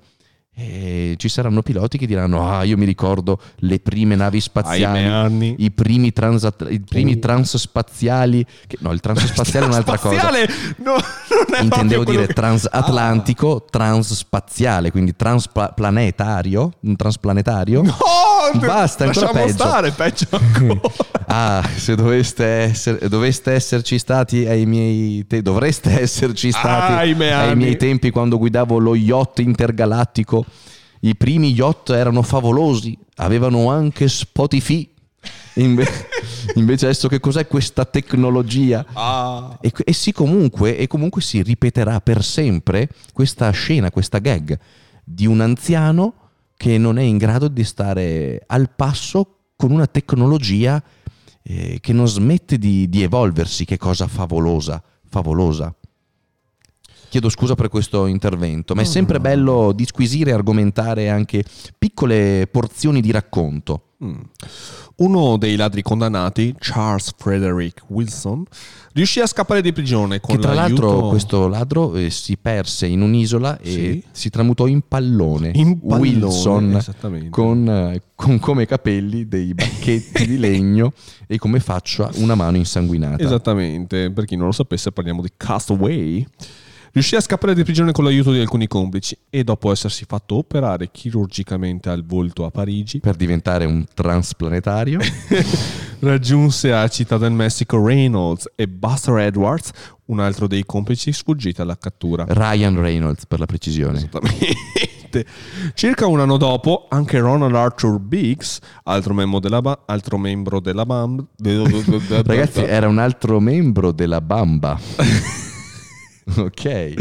eh, ci saranno piloti che diranno, ah, io mi ricordo le prime navi spaziali. I primi, transat- i primi Uh. transpaziali, che- no, il transpaziale è un'altra cosa. No, non è Intendevo dire che- transatlantico, transspaziale, quindi transplanetario, un transplanetario. Ah! No, Basta, lasciamo peggio. stare, peggio ancora. Ah, se doveste, essere, doveste esserci stati ai miei te- dovreste esserci stati Ahimè, ai anni. miei tempi quando guidavo lo yacht intergalattico. I primi yacht erano favolosi, avevano anche Spotify. Inve- invece adesso che cos'è questa tecnologia? Ah. E, e sì, comunque, e comunque si ripeterà per sempre questa scena, questa gag di un anziano che non è in grado di stare al passo con una tecnologia eh, che non smette di, di evolversi. Che cosa favolosa, favolosa. Chiedo scusa per questo intervento, ma è sempre bello disquisire e argomentare anche piccole porzioni di racconto. Mm. Uno dei ladri condannati, Charles Frederick Wilson, riuscì a scappare di prigione con Che tra l'aiuto... l'altro questo ladro eh, si perse in un'isola e Sì. si tramutò in pallone. In pallone, Wilson esattamente. con, eh, con come capelli dei bacchetti di legno e come faccia una mano insanguinata. Esattamente, per chi non lo sapesse parliamo di Castaway. Riuscì a scappare di prigione con l'aiuto di alcuni complici e dopo essersi fatto operare chirurgicamente al volto a Parigi, Per diventare un transplanetario. raggiunse a Città del Messico Reynolds e Buster Edwards, un altro dei complici sfuggiti alla cattura. Ryan Reynolds per la precisione. Esattamente. Circa un anno dopo, anche Ronald Arthur Biggs, altro membro della, ba- altro membro della band, Ragazzi, era un altro membro della Bamba. ok.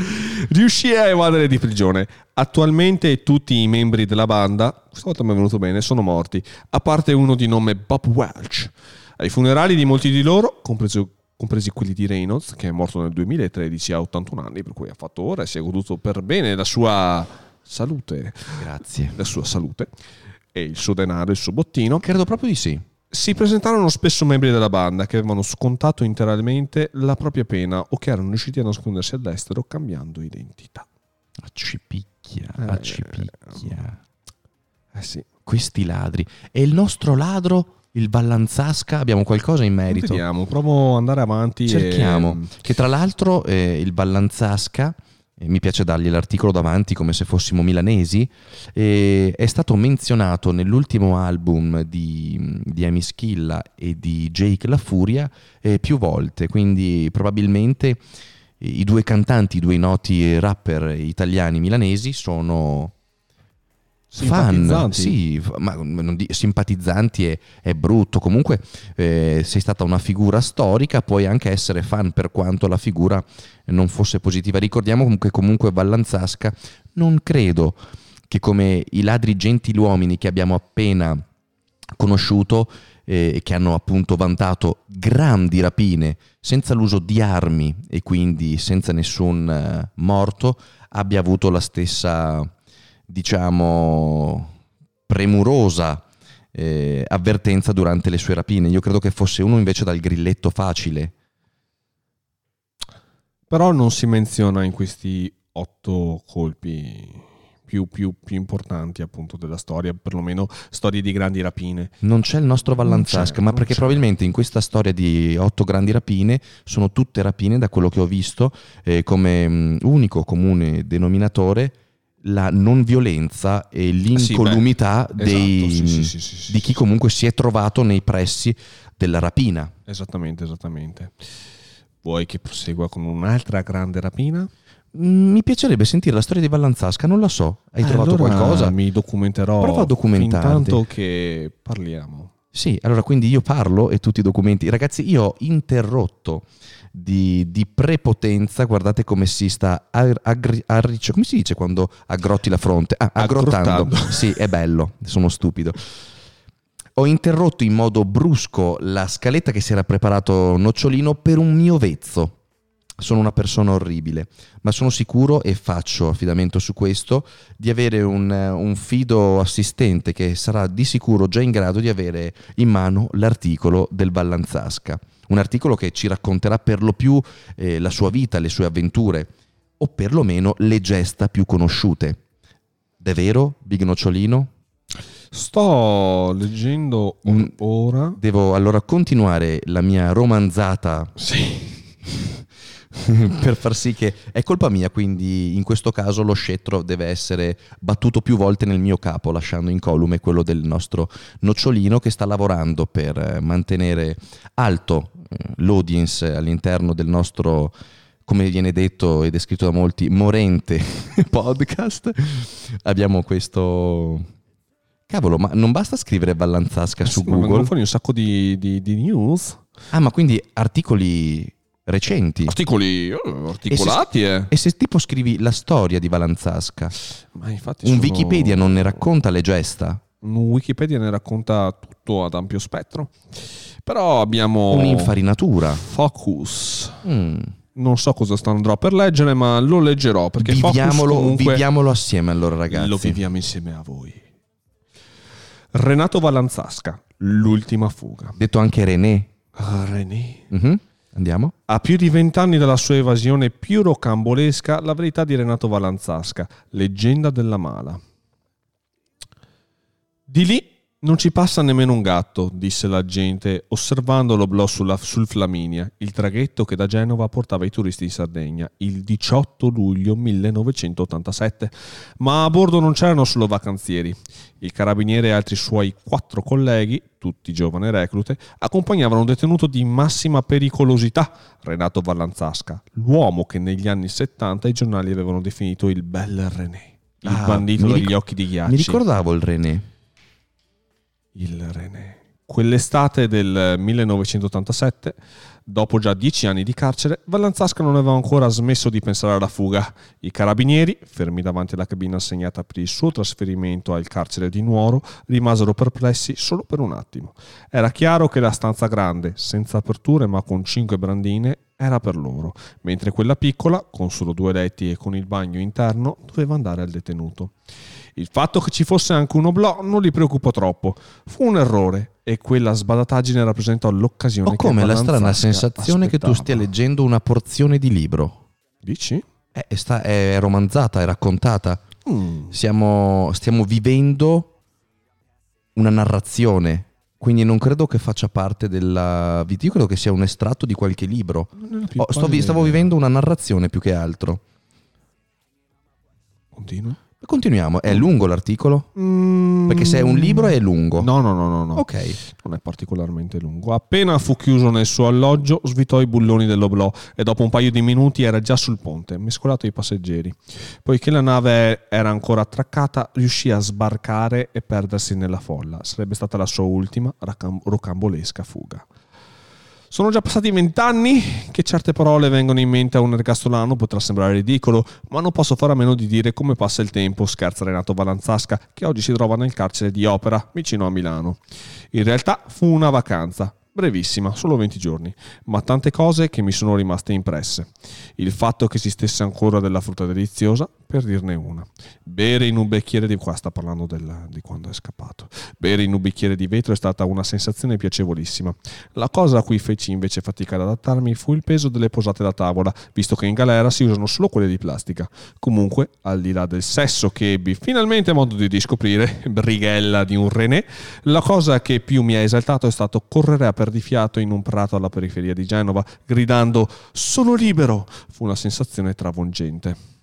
riuscì a evadere di prigione. Attualmente tutti i membri della banda, questa volta mi è venuto bene, sono morti, a parte uno di nome Bob Welch. Ai funerali di molti di loro, compreso compresi quelli di Reynolds, che è morto nel 2013 a 81 anni, per cui ha fatto ora e si è goduto per bene la sua salute. Grazie. La sua salute e il suo denaro, il suo bottino. Credo proprio di sì. Si presentarono spesso membri della banda che avevano scontato interamente la propria pena o che erano riusciti a nascondersi all'estero cambiando identità. Accipicchia, Eh, accipicchia. Eh sì. Questi ladri. E il nostro ladro, il Vallanzasca, abbiamo qualcosa in merito? Vediamo, provo ad andare avanti. e- Cerchiamo. Che tra l'altro eh, il Vallanzasca, eh, mi piace dargli l'articolo davanti come se fossimo milanesi, eh, è stato menzionato nell'ultimo album di, di Amy Schilla e di Jake La Furia eh, più volte, quindi probabilmente i due cantanti, i due noti rapper italiani milanesi sono fan, sì, ma non di- simpatizzanti è, è brutto. Comunque eh, sei stata una figura storica, puoi anche essere fan per quanto la figura non fosse positiva. Ricordiamo comunque comunque Vallanzasca, non credo che come i ladri gentiluomini che abbiamo appena conosciuto eh, e che hanno appunto vantato grandi rapine senza l'uso di armi e quindi senza nessun eh, morto, abbia avuto la stessa, diciamo, premurosa eh, avvertenza durante le sue rapine. Io credo che fosse uno invece dal grilletto facile. Però non si menziona in questi otto colpi più, più- più importanti appunto della storia, perlomeno storie di grandi rapine. Non c'è il nostro Vallanzasca, ma perché c'è. probabilmente in questa storia di otto grandi rapine sono tutte rapine, da quello che ho visto, eh, come mh, unico comune denominatore la non violenza e l'incolumità beh, dei- esatto, sì, sì, sì, sì, di sì, chi sì. comunque si è trovato nei pressi della rapina. Esattamente, esattamente. Vuoi che prosegua con un'altra grande rapina? Mi piacerebbe sentire la storia di Vallanzasca, non la so. Hai Eh, trovato allora qualcosa? Mi documenterò. Prova a documentarti. Intanto che parliamo. Sì, allora quindi io parlo e tu ti documenti. Ragazzi, io ho interrotto di, di prepotenza, guardate come si sta ar- aggri- arriccio- come si dice quando aggrotti la fronte? Ah, aggrottando. Aggrottando. Sì, è bello, sono stupido. Ho interrotto in modo brusco la scaletta che si era preparato Nocciolino per un mio vezzo. Sono una persona orribile, ma sono sicuro e faccio affidamento su questo di avere un, un fido assistente che sarà di sicuro già in grado di avere in mano l'articolo del Vallanzasca. Un articolo che ci racconterà per lo più eh, la sua vita, le sue avventure, o perlomeno le gesta più conosciute. È vero, Big Nocciolino? Sto leggendo Mm. ora. Devo allora continuare la mia romanzata Sì. per far sì che è colpa mia, quindi in questo caso lo scettro deve essere battuto più volte nel mio capo, lasciando incolume quello del nostro nocciolino che sta lavorando per eh, mantenere alto l'audience all'interno del nostro come viene detto e descritto da molti, morente podcast. Abbiamo questo Cavolo, ma non basta scrivere Vallanzasca su Sì, ma vengono Google? fuori un sacco di, di- di news. Ah, ma quindi articoli recenti. Articoli articolati, eh. E se tipo scrivi la storia di Vallanzasca, Ma infatti un sono- Wikipedia non ne racconta le gesta? Un Wikipedia ne racconta tutto ad ampio spettro. Però abbiamo Un'infarinatura. Focus. Mm. Non so cosa andrò per leggere, ma lo leggerò perché Viviamolo, comunque viviamolo assieme allora ragazzi. lo viviamo insieme a voi. Renato Vallanzasca, l'ultima fuga. Detto anche René. René. Mhm. Andiamo. A più di vent'anni dalla sua evasione più rocambolesca, la verità di Renato Vallanzasca, leggenda della mala. Di lì non ci passa nemmeno un gatto, disse la gente, osservando l'oblò sulla- sul Flaminia, il traghetto che da Genova portava i turisti in Sardegna, il 18 luglio 1987. Ma a bordo non c'erano solo vacanzieri. Il carabiniere e altri suoi quattro colleghi, tutti giovani reclute, accompagnavano un detenuto di massima pericolosità, Renato Vallanzasca, l'uomo che negli anni 70 i giornali avevano definito il bel René, il Ah, bandito ric- occhi di ghiacci. Mi ricordavo il René. Il René. Quell'estate del 1987, dopo già dieci anni di carcere, Vallanzasca non aveva ancora smesso di pensare alla fuga. I carabinieri, fermi davanti alla cabina assegnata per il suo trasferimento al carcere di Nuoro, rimasero perplessi solo per un attimo. Era chiaro che la stanza grande, senza aperture ma con cinque brandine, era per loro, mentre quella piccola, con solo due letti e con il bagno interno, doveva andare al detenuto. Il fatto che ci fosse anche un oblò non li preoccupò troppo. Fu un errore e quella sbadataggine rappresentò l'occasione Ho come la strana sensazione che tu stia leggendo una porzione di libro. Dici? È, è, sta- è romanzata, è raccontata. Mm. Siamo, stiamo vivendo una narrazione. Quindi non credo che faccia parte della vita. Io credo che sia un estratto di qualche libro. Oh, sto vi- stavo vivendo una narrazione più che altro. Continua. Continuiamo. È lungo l'articolo? Mm. Perché se è un libro è lungo. No, no, no, no, no. Ok. Non è particolarmente lungo. Appena fu chiuso nel suo alloggio, svitò i bulloni dell'oblò e dopo un paio di minuti era già sul ponte, mescolato ai passeggeri. Poiché la nave era ancora attraccata, riuscì a sbarcare e perdersi nella folla. Sarebbe stata la sua ultima rocambolesca fuga. Sono già passati vent'anni che certe parole vengono in mente a un ergastolano, potrà sembrare ridicolo, ma non posso fare a meno di dire come passa il tempo, scherza Renato Valanzasca, che oggi si trova nel carcere di Opera, vicino a Milano. In realtà fu una vacanza, brevissima, solo 20 giorni, ma tante cose che mi sono rimaste impresse. Il fatto che si stesse ancora della frutta deliziosa, per dirne una. Bere in un bicchiere di qua sta parlando della- di quando è scappato. Bere in un bicchiere di vetro è stata una sensazione piacevolissima. La cosa a cui feci invece fatica ad adattarmi fu il peso delle posate da tavola, visto che in galera si usano solo quelle di plastica. Comunque, al di là del sesso che ebbi finalmente modo di riscoprire, brighella di un René, la cosa che più mi ha esaltato è stato correre a perdifiato in un prato alla periferia di Genova, gridando Sono libero! Fu una sensazione travolgente.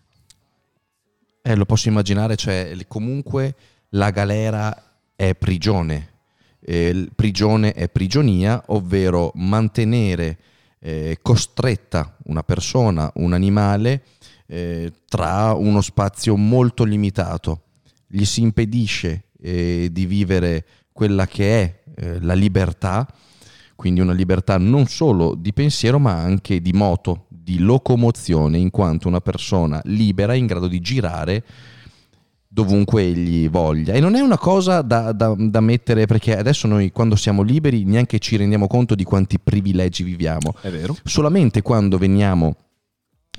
Eh, lo posso immaginare, cioè comunque la galera è prigione, eh, prigione è prigionia, ovvero mantenere eh, costretta una persona, un animale, eh, tra uno spazio molto limitato. Gli si impedisce eh, di vivere quella che è eh, la libertà, quindi una libertà non solo di pensiero ma anche di moto, di locomozione, in quanto una persona libera in grado di girare dovunque egli voglia. E non è una cosa da, da- da mettere, perché adesso noi quando siamo liberi neanche ci rendiamo conto di quanti privilegi viviamo. È vero? Solamente quando veniamo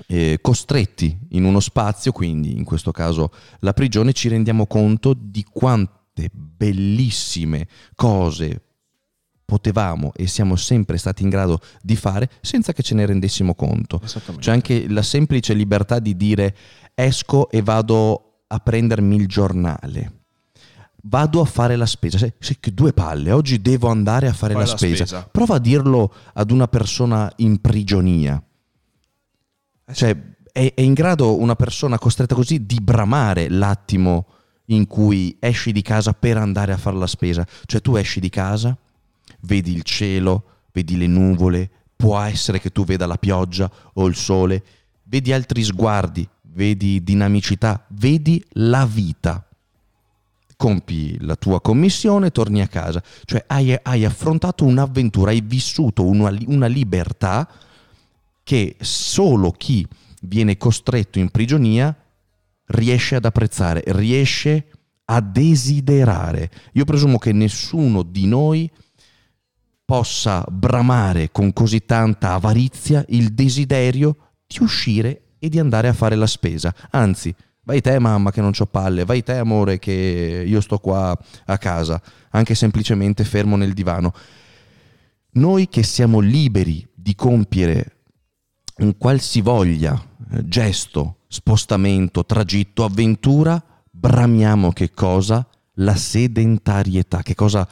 eh, costretti in uno spazio, quindi in questo caso la prigione, ci rendiamo conto di quante bellissime cose potevamo e siamo sempre stati in grado di fare senza che ce ne rendessimo conto. C'è anche la semplice libertà di dire esco e vado a prendermi il giornale. Vado a fare la spesa. Sai che due palle, oggi devo andare a fare Fai la, la spesa. spesa. Prova a dirlo ad una persona in prigionia. Eh Cioè, è, è in grado una persona costretta così di bramare l'attimo in cui esci di casa per andare a fare la spesa. Cioè, tu esci di casa, vedi il cielo, vedi le nuvole, può essere che tu veda la pioggia o il sole, vedi altri sguardi, vedi dinamicità, vedi la vita. Compi la tua commissione, torni a casa. Cioè hai, hai affrontato un'avventura, hai vissuto una, una libertà che solo chi viene costretto in prigionia riesce ad apprezzare, riesce a desiderare. Io presumo che nessuno di noi possa bramare con così tanta avarizia il desiderio di uscire e di andare a fare la spesa. Anzi, vai te mamma che non c'ho palle, vai te amore che io sto qua a casa, anche semplicemente fermo nel divano. Noi che siamo liberi di compiere un qualsivoglia eh, gesto, spostamento, tragitto, avventura, bramiamo che cosa? La sedentarietà. Che cosa?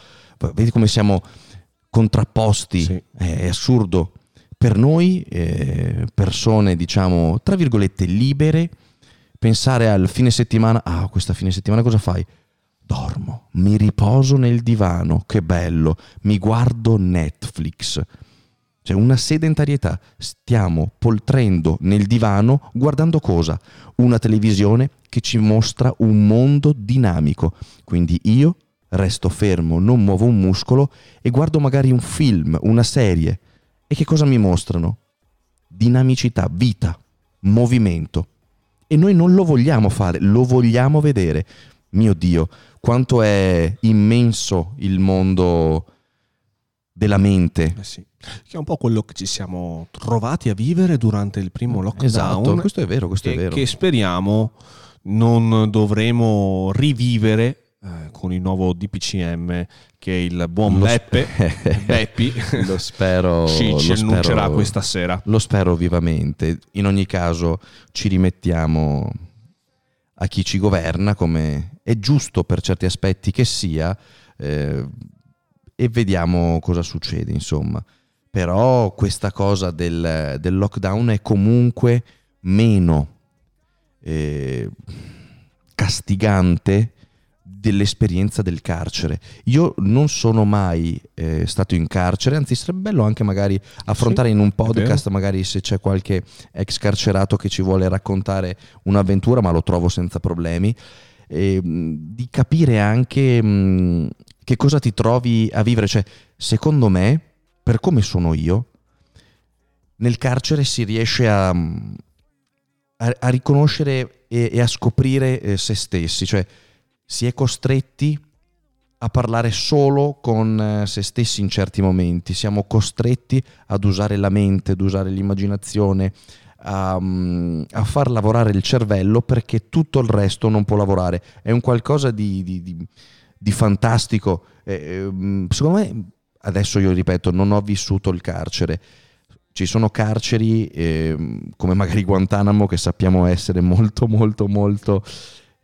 Vedi come siamo contrapposti? Sì. È, assurdo. Per noi, eh, persone, diciamo, tra virgolette, libere, pensare al fine settimana, ah, questa fine settimana cosa fai? Dormo, mi riposo nel divano, che bello, mi guardo Netflix. Cioè una sedentarietà, stiamo poltrendo nel divano guardando cosa? Una televisione che ci mostra un mondo dinamico. Quindi io resto fermo, non muovo un muscolo e guardo magari un film, una serie. E che cosa mi mostrano? Dinamicità, vita, movimento. E noi non lo vogliamo fare, lo vogliamo vedere. Mio Dio, quanto è immenso il mondo della mente. Eh sì. Che è un po' quello che ci siamo trovati a vivere durante il primo lockdown. Esatto, questo è vero, questo è vero. che speriamo non dovremo rivivere eh, con il nuovo DPCM che il buon Lo Beppe spe- Beppi lo spero, ci, ci lo annuncerà spero- questa sera. Lo spero vivamente. In ogni caso ci rimettiamo a chi ci governa, come è giusto per certi aspetti che sia, eh, e vediamo cosa succede, insomma. Però questa cosa del, del lockdown è comunque meno eh, castigante dell'esperienza del carcere. Io non sono mai eh, stato in carcere, anzi sarebbe bello anche magari affrontare in un podcast, magari se c'è qualche ex carcerato che ci vuole raccontare un'avventura, ma lo trovo senza problemi, e, mh, di capire anche mh, che cosa ti trovi a vivere. Cioè, secondo me, per come sono io, nel carcere si riesce a, a- a riconoscere e, e a scoprire eh, se stessi, cioè si è costretti a parlare solo con eh, se stessi in certi momenti, siamo costretti ad usare la mente, ad usare l'immaginazione, a, mm, a far lavorare il cervello perché tutto il resto non può lavorare. È un qualcosa di, di- di- di fantastico. Eh, secondo me, adesso io ripeto, non ho vissuto il carcere. Ci sono carceri ehm, come magari Guantanamo che sappiamo essere molto molto molto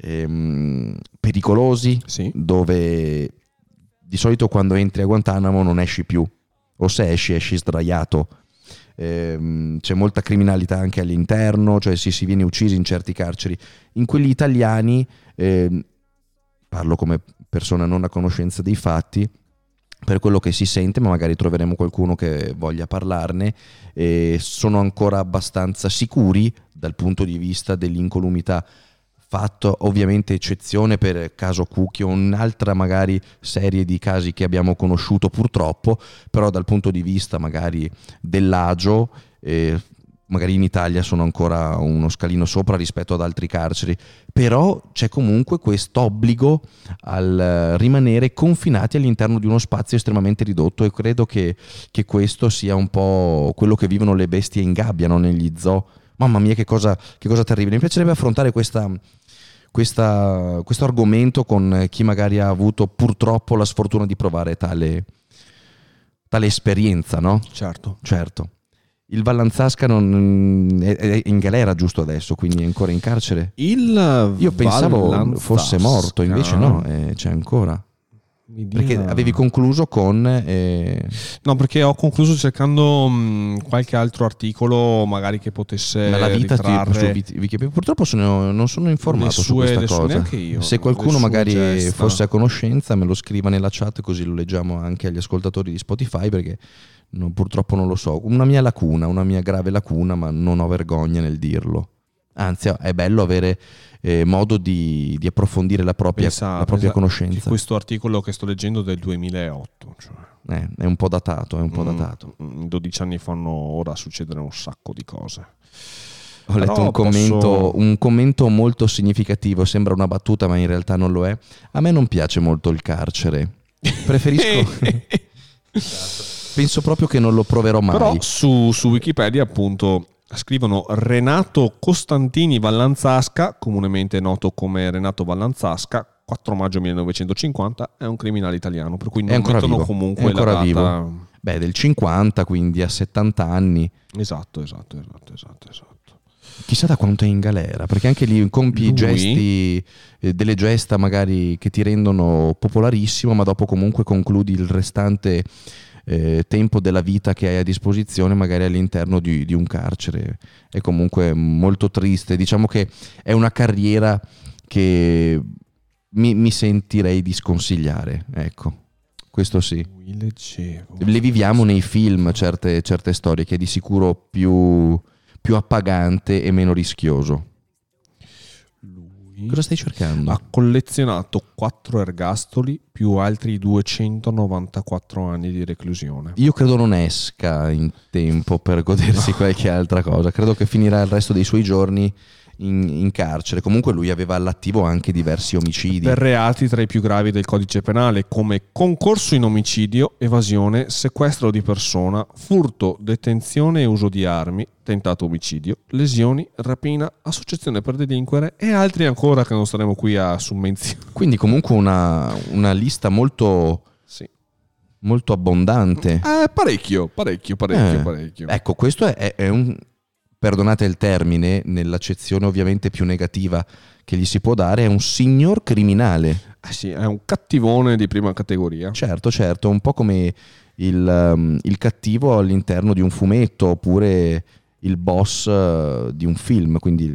ehm, pericolosi, Sì. dove di solito quando entri a Guantanamo non esci più, o se esci esci sdraiato. Ehm, c'è molta criminalità anche all'interno, cioè si, si viene uccisi in certi carceri. In quelli italiani, ehm, parlo come persona non a conoscenza dei fatti, per quello che si sente, ma magari troveremo qualcuno che voglia parlarne, e sono ancora abbastanza sicuri dal punto di vista dell'incolumità. Fatto ovviamente eccezione per caso Cucchi o un'altra magari serie di casi che abbiamo conosciuto purtroppo, però dal punto di vista magari dell'agio, eh, magari in Italia sono ancora uno scalino sopra rispetto ad altri carceri, però c'è comunque questo obbligo al rimanere confinati all'interno di uno spazio estremamente ridotto e credo che, che questo sia un po' quello che vivono le bestie in gabbia no? negli zoo. Mamma mia, che cosa, che cosa terribile. Mi piacerebbe affrontare questa, questa- questo argomento con chi magari ha avuto purtroppo la sfortuna di provare tale, tale esperienza, no? Certo. Certo. Il Vallanzasca non, è, è in galera giusto adesso, quindi è ancora in carcere. Il Io pensavo fosse morto, invece no, eh, c'è ancora. Perché avevi concluso con... eh, No, perché ho concluso cercando mh, qualche altro articolo magari che potesse ma la vita ti- ritrarre su Wiki- Wikipedia. Purtroppo sono- non sono informato le su sue- questa sue- cosa. neanche io, Se qualcuno sue magari gesta. fosse a conoscenza me lo scriva nella chat così lo leggiamo anche agli ascoltatori di Spotify perché no, purtroppo non lo so. Una mia lacuna, una mia grave lacuna, ma non ho vergogna nel dirlo. Anzi, è bello avere eh, modo di, di approfondire la propria, Pensa- la propria pensa conoscenza. questo articolo che sto leggendo è del 2008. Cioè, Eh, è un po' datato, è un po' mm, datato. mm, 12 anni fanno ora succedere un sacco di cose. Ho letto Però un commento, posso- un commento molto significativo, sembra una battuta ma in realtà non lo è. A me non piace molto il carcere. Preferisco... Penso proprio che non lo proverò mai. Però su, su Wikipedia appunto scrivono Renato Costantini Vallanzasca, comunemente noto come Renato Vallanzasca, 4 maggio 1950, è un criminale italiano, per cui non È ancora vivo, comunque è ancora la data... Beh, del 50, quindi a 70 anni. Esatto, esatto, esatto, esatto, esatto. Chissà da quanto è in galera, perché anche lì compi Lui? gesti, eh, delle gesta magari che ti rendono popolarissimo, ma dopo comunque concludi il restante eh, tempo della vita che hai a disposizione magari all'interno di, di un carcere. È comunque molto triste. Diciamo che è una carriera che mi, mi sentirei di sconsigliare. Ecco, questo sì. Le viviamo nei film certe, certe storie che è di sicuro più, più appagante e meno rischioso. Cosa stai cercando? Ha collezionato 4 ergastoli più altri 294 anni di reclusione. Io credo non esca in tempo per godersi qualche altra cosa. Credo che finirà il resto dei suoi giorni in, in carcere. Comunque lui aveva all'attivo anche diversi omicidi. Per reati tra i più gravi del codice penale come concorso in omicidio, evasione, sequestro di persona, furto, detenzione e uso di armi, tentato omicidio, lesioni, rapina, associazione per delinquere e altri ancora che non staremo qui a summenzionare. Quindi comunque una, una lista molto, Sì. molto abbondante. Eh, parecchio, parecchio, parecchio, Eh, parecchio. Ecco, questo è, è- è un, perdonate il termine, nell'accezione ovviamente più negativa che gli si può dare, è un signor criminale. Eh sì, è un cattivone di prima categoria. Certo, certo, un po' come il, um, il cattivo all'interno di un fumetto oppure il boss uh, di un film, quindi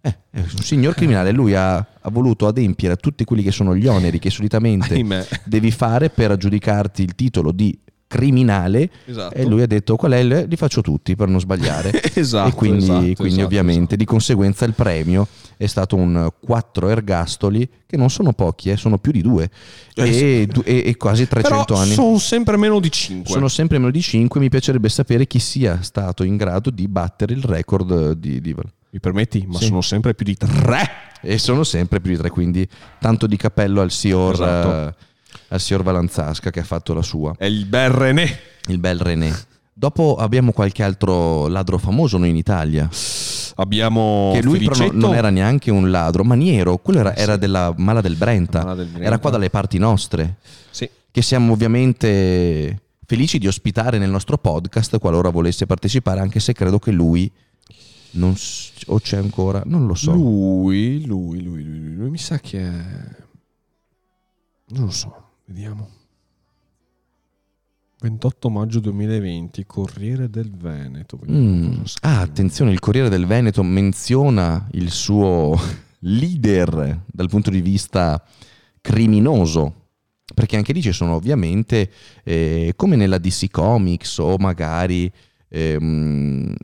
eh, è un signor criminale, lui ha, ha voluto adempiere a tutti quelli che sono gli oneri che solitamente Ahimè. devi fare per aggiudicarti il titolo di criminale Esatto. e lui ha detto qual è il... li faccio tutti per non sbagliare esatto, e quindi, esatto, quindi esatto, ovviamente di conseguenza il premio è stato un 4 ergastoli che non sono pochi, eh, sono più di due Eh, e, du- e- e quasi 300 Però anni. sono sempre meno di 5. Sono sempre meno di 5, mi piacerebbe sapere chi sia stato in grado di battere il record di, di- Mi permetti? Ma Sì. sono sempre più di 3. E sono sempre più di 3, quindi tanto di cappello al signor, Esatto. eh, al signor Valanzasca che ha fatto la sua. È il bel René. Il bel René. Dopo abbiamo qualche altro ladro famoso noi in Italia. Abbiamo che lui però non era neanche un ladro, Maniero, quello era, sì. era della Mala del Brenta. Mala del Brenta. Era qua dalle parti nostre. Sì. Che siamo ovviamente felici di ospitare nel nostro podcast qualora volesse partecipare, anche se credo che lui non o c'è ancora, non lo so. Lui, lui, lui, lui, lui, lui, mi sa che è... Non lo so, vediamo. 28 maggio 2020, Corriere del Veneto. Mm. Ah, attenzione, il Corriere del Veneto menziona il suo leader dal punto di vista criminoso. Perché anche lì ci sono ovviamente, eh, come nella DC Comics o magari ehm,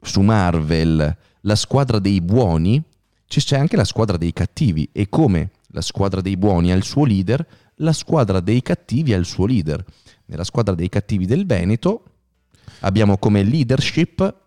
su Marvel, la squadra dei buoni, ci c'è anche la squadra dei cattivi. E come la squadra dei buoni ha il suo leader, la squadra dei cattivi ha il suo leader. Nella squadra dei cattivi del Veneto abbiamo come leadership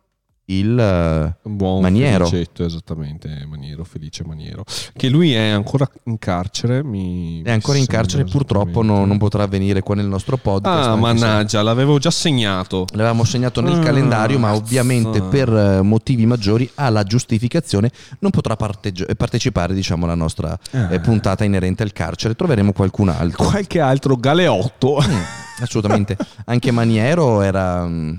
il eh, buon Maniero. Felicetto, esattamente, Maniero, Felice Maniero. Che lui è ancora in carcere. Mi, è ancora in carcere purtroppo non, non potrà venire qua nel nostro podcast Ah, anche se mannaggia, l'avevo già segnato. l'avevamo segnato nel Ah, calendario ma ovviamente per eh, motivi maggiori alla giustificazione non potrà parteggi- partecipare diciamo alla nostra Ah. eh, puntata inerente al carcere troveremo qualcun altro Qualche altro galeotto. Mm, assolutamente anche Maniero era mm,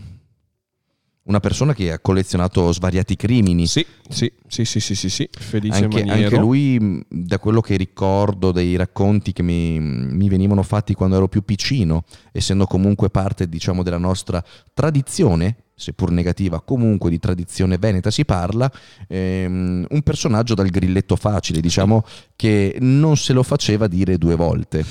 una persona che ha collezionato svariati crimini Sì, sì, sì, sì, sì, sì, sì. Felice anche, Maniero. anche lui, da quello che ricordo dei racconti che mi, mi venivano fatti quando ero più piccino, essendo comunque parte diciamo, della nostra tradizione, seppur negativa, comunque di tradizione veneta si parla, ehm, un personaggio dal grilletto facile, diciamo, che non se lo faceva dire due volte.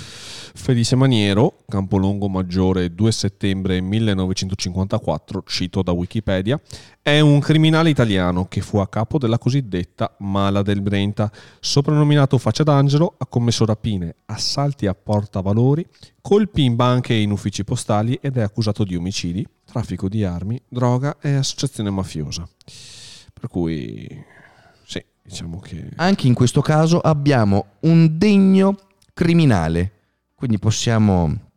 Felice Maniero, Campolongo Maggiore 2 settembre 1954, cito da Wikipedia, è un criminale italiano che fu a capo della cosiddetta Mala del Brenta. Soprannominato Faccia d'Angelo, ha commesso rapine, assalti a portavalori, colpi in banche e in uffici postali ed è accusato di omicidi, traffico di armi, droga e associazione mafiosa. Per cui, sì, diciamo che... Anche in questo caso abbiamo un degno criminale, quindi possiamo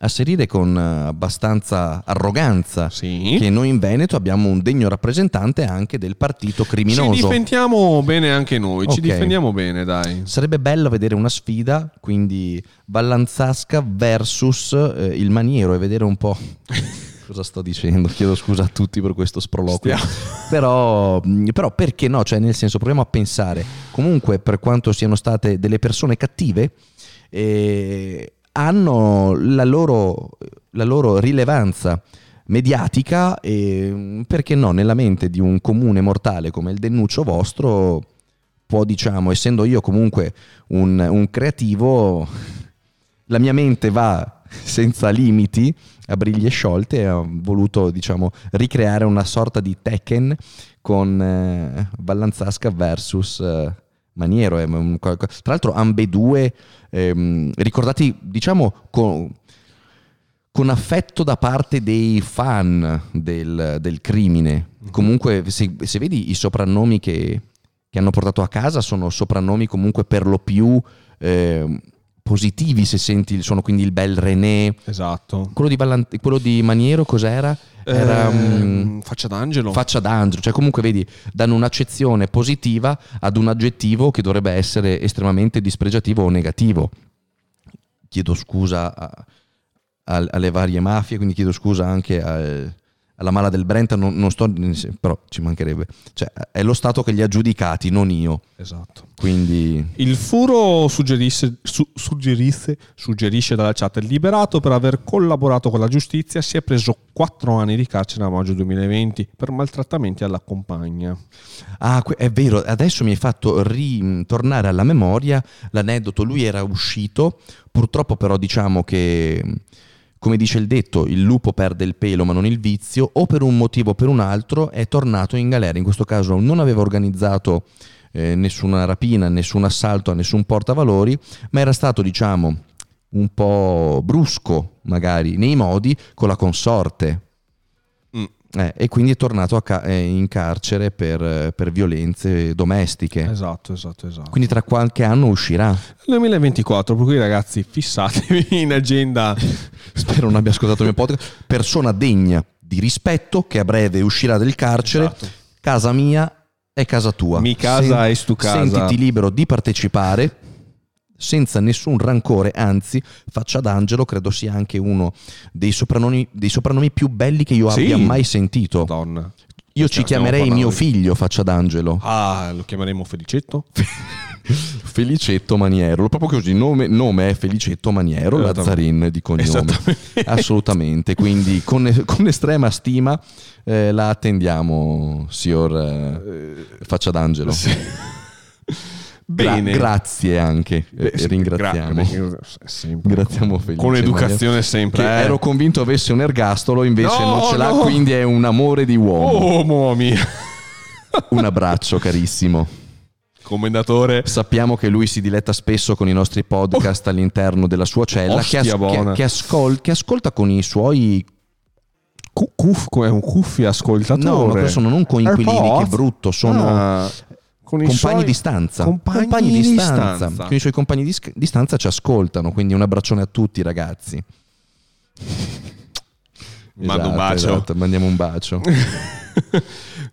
asserire con eh, abbastanza arroganza Sì. che noi in Veneto abbiamo un degno rappresentante anche del partito Ci criminoso. difendiamo bene anche noi, ci Ok. difendiamo bene, dai. Sarebbe bello vedere una sfida, quindi Ballanzasca versus eh, il Maniero e vedere un po'... Cosa sto dicendo? Chiedo scusa a tutti per questo sproloquio. Però, mh, però perché no? Cioè, nel senso, proviamo a pensare. Comunque, per quanto siano state delle persone cattive, eh, hanno la loro, la loro rilevanza mediatica e mh, perché no, nella mente di un comune mortale come il dennuccio vostro, può, diciamo, essendo io comunque un, un creativo, la mia mente va senza limiti a briglie sciolte e ho voluto diciamo ricreare una sorta di Tekken con eh, Ballanzasca versus eh, Maniero. Qualco- Tra l'altro ambedue ehm, ricordati, diciamo, con, con affetto da parte dei fan del, del crimine. Comunque, se, se vedi i soprannomi che, che hanno portato a casa, sono soprannomi comunque per lo più eh, positivi, se senti, sono quindi il bel René. Esatto. Quello di, Vallant- quello di Maniero cos'era? Era Ehm, mm, faccia d'angelo. faccia d'angelo, cioè comunque vedi, danno un'accezione positiva ad un aggettivo che dovrebbe essere estremamente dispregiativo o negativo. Chiedo scusa a- al- alle varie mafie, quindi chiedo scusa anche al- alla mala del Brenta, non, non sto, però ci mancherebbe. Cioè, è lo Stato che li ha giudicati, non io. esatto. Quindi Il furo suggerisse, su- suggerisse- suggerisce dalla chat liberato per aver collaborato con la giustizia si è preso 4 anni di carcere a maggio 2020 per maltrattamenti alla compagna. Ah, è vero, adesso mi hai fatto ritornare alla memoria l'aneddoto. Lui era uscito, purtroppo però diciamo che, come dice il detto, il lupo perde il pelo ma non il vizio, o per un motivo o per un altro è tornato in galera. In questo caso non aveva organizzato eh, nessuna rapina, nessun assalto a nessun portavalori, ma era stato, diciamo, un po' brusco magari nei modi con la consorte. Eh, e quindi è tornato ca- eh, in carcere per, per violenze domestiche. Esatto, esatto, esatto. Quindi tra qualche anno uscirà. 2024, per cui ragazzi fissatevi in agenda. Spero non abbia ascoltato il mio podcast. Persona degna di rispetto che a breve uscirà del carcere. Esatto. Casa mia è casa tua. Mi casa es tu casa. Sentiti libero di partecipare senza nessun rancore, anzi, faccia d'angelo credo sia anche uno dei soprannomi, dei soprannomi più belli che io Sì. abbia mai sentito. Madonna. Io ci chiamerei mio figlio faccia d'angelo. Ah, lo chiameremo Felicetto? Felicetto Maniero, proprio così, nome, nome è Felicetto Maniero. Lazzarin di cognome. Assolutamente, quindi con, con estrema stima eh, la attendiamo, signor eh, Faccia d'Angelo. Gra- Bene. grazie anche, Beh, eh, ringraziamo. gra- sempre. Ringraziamo Felice. Con educazione Maniero, sempre. eh. ero convinto avesse un ergastolo, invece No, non ce l'ha, no. quindi è un amore di uomo. Oh, mia. Un abbraccio carissimo. Commendatore. Sappiamo che lui si diletta spesso con i nostri podcast all'interno della sua cella, che, as- che- che ascol- che ascolta con i suoi... Cu- cuff- come un cuffia ascoltatore. No, ma sono non coinquilini, AirPods? che brutto, sono Ah, con i compagni suoi- di stanza. Compagni, di di stanza. stanza. Con i suoi compagni di, sc- di stanza ci ascoltano, quindi un abbraccione a tutti ragazzi. Mando un Esatto, bacio. esatto, mandiamo un bacio.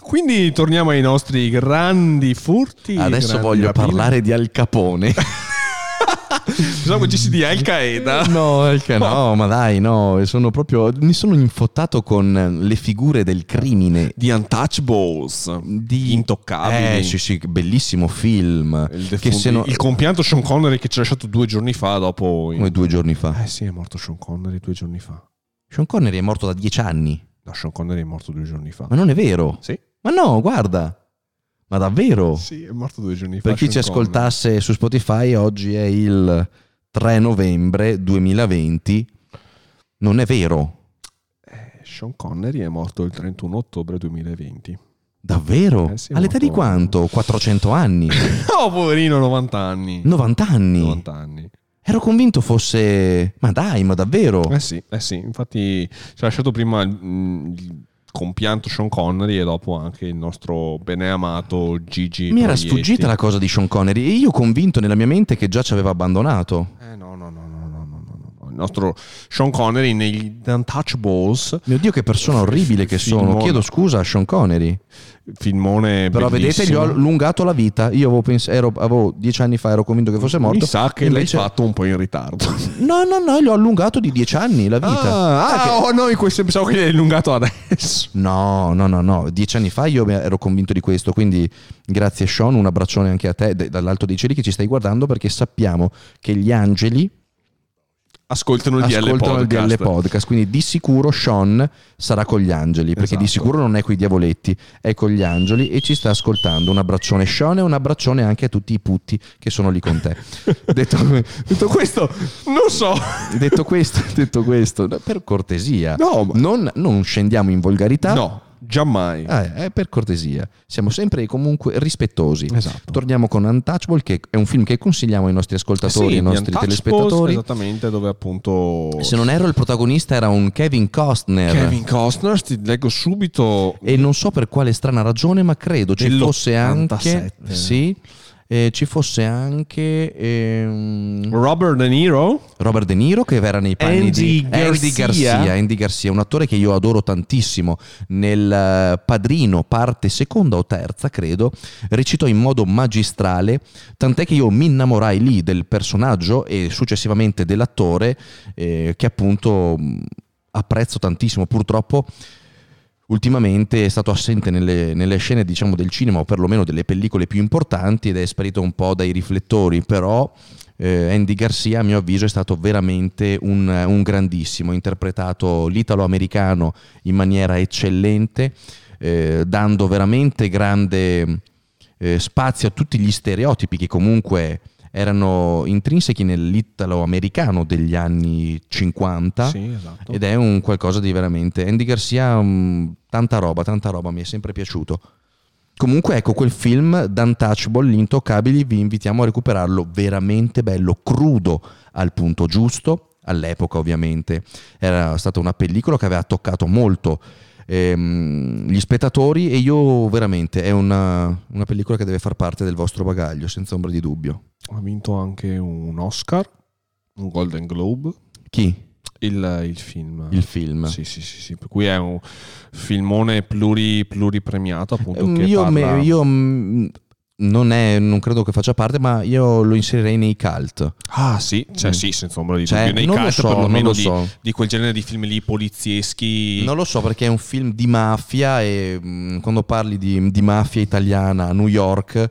Quindi torniamo ai nostri grandi furti. Adesso grandi voglio rapine. parlare di Al Capone. Pensavo che ci di Al Qaeda. No, il ca- no, ma dai, no, sono proprio mi sono infottato con le figure del crimine Di Untouchables. di Intoccabili. Eh, sì, sì, bellissimo film. Il, se no- il compianto Sean Connery che ci ha lasciato due giorni fa dopo... come due giorni fa. Eh sì, è morto Sean Connery due giorni fa. Sean Connery è morto da dieci anni. No, Sean Connery è morto due giorni fa. Ma non è vero. Sì. Ma no, guarda. Ma davvero? Sì, è morto due giorni fa. Per chi ci ascoltasse su Spotify, oggi è il 3 novembre 2020. Non è vero. Eh, Sean Connery è morto il 31 ottobre 2020. Davvero? Eh sì, All'età di quanto? 400 anmi? Oh, poverino, 90 anni. 90 anni? 90 anni. Ero convinto fosse... Ma dai, ma davvero? Eh sì, eh sì, infatti ci ha lasciato prima il compianto Sean Connery e dopo anche il nostro beneamato Gigi Mi era Proietti. sfuggita la cosa di Sean Connery e io convinto nella mia mente che già ci aveva abbandonato. Eh no, no, no, nostro Sean Connery negli Untouchables, Mio Dio, che persona orribile che sono. Filmone. Chiedo scusa a Sean Connery. filmone Però vedete, gli ho bellissimo. allungato la vita. Io avevo, pens- ero- avevo dieci anni fa, ero convinto che fosse morto. Mi sa che Invece- l'hai fatto un po' in ritardo. No, no, no, gli ho allungato di dieci anni la vita. Ah, ah, che- oh no, in questo pensavo che l'hai allungato adesso. No, no, no, no. Dieci anni fa io ero convinto di questo. Quindi, grazie, Sean. Un abbraccione anche a te dall'alto dei cieli che ci stai guardando perché sappiamo che gli angeli Ascoltano il DL ascoltano il podcast. DL podcast. Quindi, di sicuro, Sean sarà con gli angeli perché di Esatto. sicuro non è con i diavoletti, è con gli angeli e ci sta ascoltando. Un abbraccione, Sean, e un abbraccione anche a tutti i putti che sono lì con te. detto, Detto questo, non so. detto questo, detto questo, per cortesia, No, ma- non, non scendiamo in volgarità. No. Giammai. Eh, eh, per cortesia, siamo sempre comunque rispettosi. Esatto. Torniamo con Untouchable, che è un film che consigliamo ai nostri ascoltatori e ai Sì, nostri gli Untouchables, telespettatori. Esattamente, dove appunto... Se non erro, il protagonista era un Kevin Costner. Kevin Costner, ti leggo subito... E non so per quale strana ragione, ma credo ci fosse anche. Dell'87. Sì, eh, ci fosse anche ehm, Robert De Niro. Robert De Niro che era nei panni Andy di Andy Garcia. Garcia, Andy Garcia, un attore che io adoro tantissimo. Nel eh, Padrino, parte seconda o terza, credo, recitò in modo magistrale, tant'è che io mi innamorai lì del personaggio e successivamente dell'attore, eh, che appunto mh, apprezzo tantissimo. Purtroppo ultimamente è stato assente nelle, nelle scene diciamo del cinema o perlomeno delle pellicole più importanti ed è sparito un po' dai riflettori però eh, Andy Garcia a mio avviso è stato veramente un, un grandissimo ha interpretato l'italo-americano in maniera eccellente eh, dando veramente grande eh, spazio a tutti gli stereotipi che comunque erano intrinseci nell'italo-americano degli anni 50 Sì, esatto. ed è un qualcosa di veramente Andy Garcia mm, tanta roba tanta roba mi è sempre piaciuto. Comunque ecco quel film The Untouchable Gli Intoccabili vi invitiamo a recuperarlo veramente bello crudo al punto giusto all'epoca ovviamente. Era stata una pellicola che aveva toccato molto ehm, gli spettatori e io veramente è una, una pellicola che deve far parte del vostro bagaglio senza ombra di dubbio Ha vinto anche un Oscar, un Golden Globe. chi? Il, il film. il film Sì, sì, sì, sì, per cui è un filmone pluri, pluripremiato appunto che io, parla- me- io, mm, non, è, non credo che faccia parte, ma io lo inserirei nei cult. Ah sì, cioè Mm. sì, senza ombra di Cioè, dubbio. Nei cult so, perlomeno lo di, so. di quel genere di film lì polizieschi. Non lo so perché è un film di mafia e mm, quando parli di, di mafia italiana a New York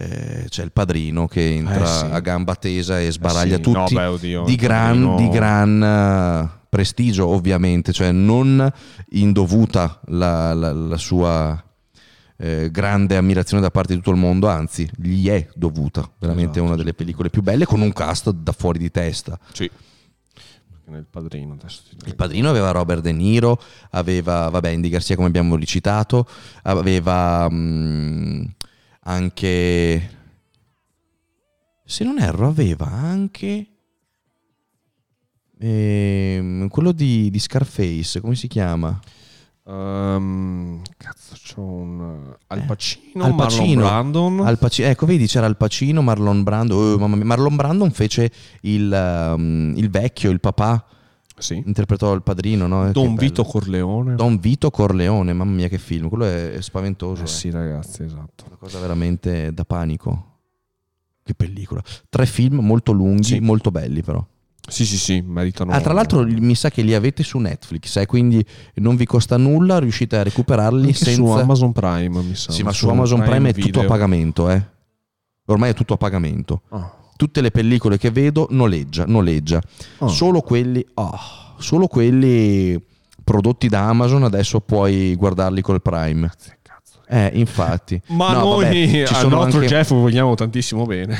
eh, c'è il padrino che entra Eh, sì. a gamba tesa e sbaraglia Eh sì, no, tutti beh, oddio, di gran, Padrino- di gran eh, prestigio ovviamente, cioè non indovuta la, la- la sua eh, grande ammirazione da parte di tutto il mondo, anzi gli è dovuta, veramente Esatto. una delle pellicole più belle con un cast da fuori di testa. Sì. Nel padrino adesso Il padrino aveva Robert De Niro, aveva, vabbè, Andy Garcia come abbiamo recitato, aveva mm, anche, se non erro, aveva anche ehm, quello di, di Scarface, come si chiama? Ehm, cazzo, c'ho un Al Eh, Pacino, Al Marlon Pacino. Brandon. Al Paci- ecco, vedi, c'era Al Pacino, Marlon Brando. oh, mamma mia, Marlon Brandon fece il, um, il vecchio, il papà, sì. interpretò il padrino, no? Che Don bello. Vito Corleone. Don Vito Corleone, mamma mia che film, quello è, è spaventoso. Eh eh. sì, ragazzi, esatto. Una cosa veramente da panico. Che pellicola. Tre film molto lunghi, Sì. molto belli però. Sì, sì, sì, meritano. Ah, tra l'altro mi sa che li avete su Netflix, eh, quindi non vi costa nulla, riuscite a recuperarli Anche senza... su Amazon Prime, mi sa. Sì, ma su Amazon Prime, è tutto a pagamento, eh. Ormai è tutto a pagamento. Ah. Tutte le pellicole che vedo noleggia, noleggia. Ah. Solo quelli... ah, solo quelli prodotti da Amazon adesso puoi guardarli col Prime. Eh, infatti. Ma No, noi vabbè, al nostro anche- Jeff vogliamo tantissimo bene.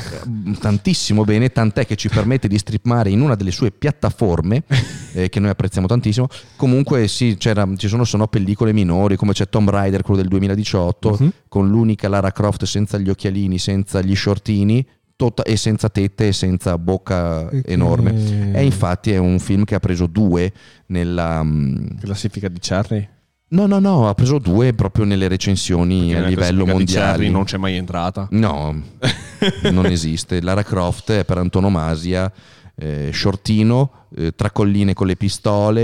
tantissimo bene, tant'è che ci permette di streamare in una delle sue piattaforme eh, che noi apprezziamo tantissimo. Comunque sì, c'era- ci sono, sono pellicole minori come c'è Tomb Raider, quello del 2018, Mhm. con l'unica Lara Croft senza gli occhialini, senza gli shortini tota- e senza tette e senza bocca enorme. E infatti è un film che ha preso due nella... mm, Classifica di Cherry. No, no, no, ha preso due proprio nelle recensioni Perché a livello mondiale. Non c'è mai entrata. No, non esiste. Lara Croft è per antonomasia eh, shortino, eh, tracolline con le pistole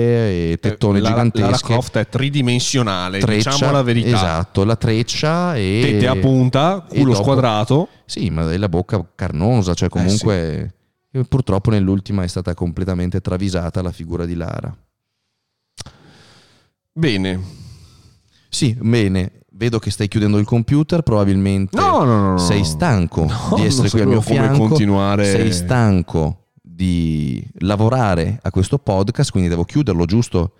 e tettone Eh, Lara- gigantesche. Lara Croft è tridimensionale, treccia, diciamo la verità. Esatto, la treccia e... Tette a punta, culo dopo- squadrato. Sì, ma la bocca carnosa, cioè comunque... e Purtroppo nell'ultima è stata completamente travisata la figura di Lara. Bene. Sì, bene, vedo che stai chiudendo il computer, probabilmente No, no, no. sei stanco di essere qui al mio fianco, continuare. sei stanco di lavorare a questo podcast, quindi devo chiuderlo, giusto?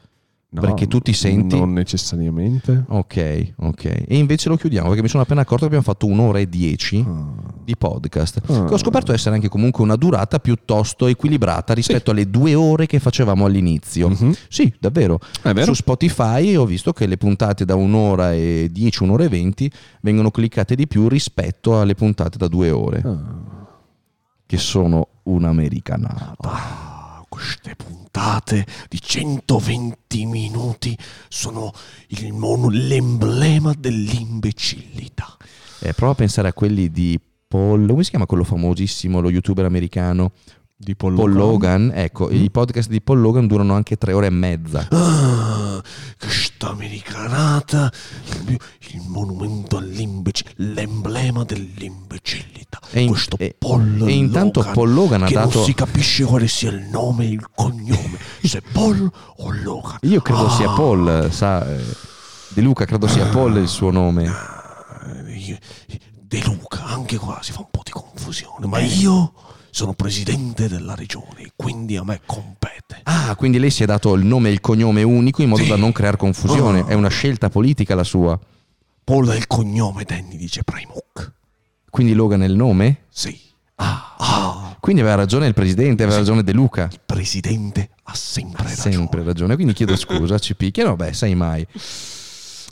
No, perché tu ti senti... Non necessariamente. Ok, ok. E invece lo chiudiamo perché mi sono appena accorto che abbiamo fatto un'ora e dieci Ah. di podcast. Ah. Che ho scoperto essere anche comunque una durata piuttosto equilibrata rispetto alle due ore che facevamo all'inizio. Mhm. Sì, davvero. Su Spotify ho visto che le puntate da un'ora e 10, un'ora e 20 vengono cliccate di più rispetto alle puntate da due ore, Ah. Che sono un'americanata. Ah, queste puntate di 120 minuti sono il mono, l'emblema dell'imbecillità. Eh, prova a pensare a quelli di Paul, come si chiama quello famosissimo, lo youtuber americano? Di Paul, Paul Logan. Logan. Ecco, i podcast di Paul Logan durano anche tre ore e mezza. Ah, questa americanata, il monumento all'imbecillità, l'emblema dell'imbecillità. E in- Questo e- Paul e intanto Logan, Paul Logan ha che dato- non si capisce quale sia il nome e il cognome, se Paul o Logan. Io credo Ah, sia Paul, sa, eh, De Luca credo sia Paul il suo nome. eh, De Luca, anche qua si fa un po' di confusione, ma io sono presidente della regione, quindi a me compete. Ah, quindi lei si è dato il nome e il cognome unico in modo Sì. da non creare confusione. Ah. È una scelta politica la sua. Paul è il cognome, Danny dice Primuk. Quindi Logan è il nome? Sì. Ah. Ah, Quindi aveva ragione il presidente, aveva ragione De Luca. il presidente ha sempre Ha ragione. sempre ragione. Quindi chiedo scusa, ci picchiano, beh, sai mai.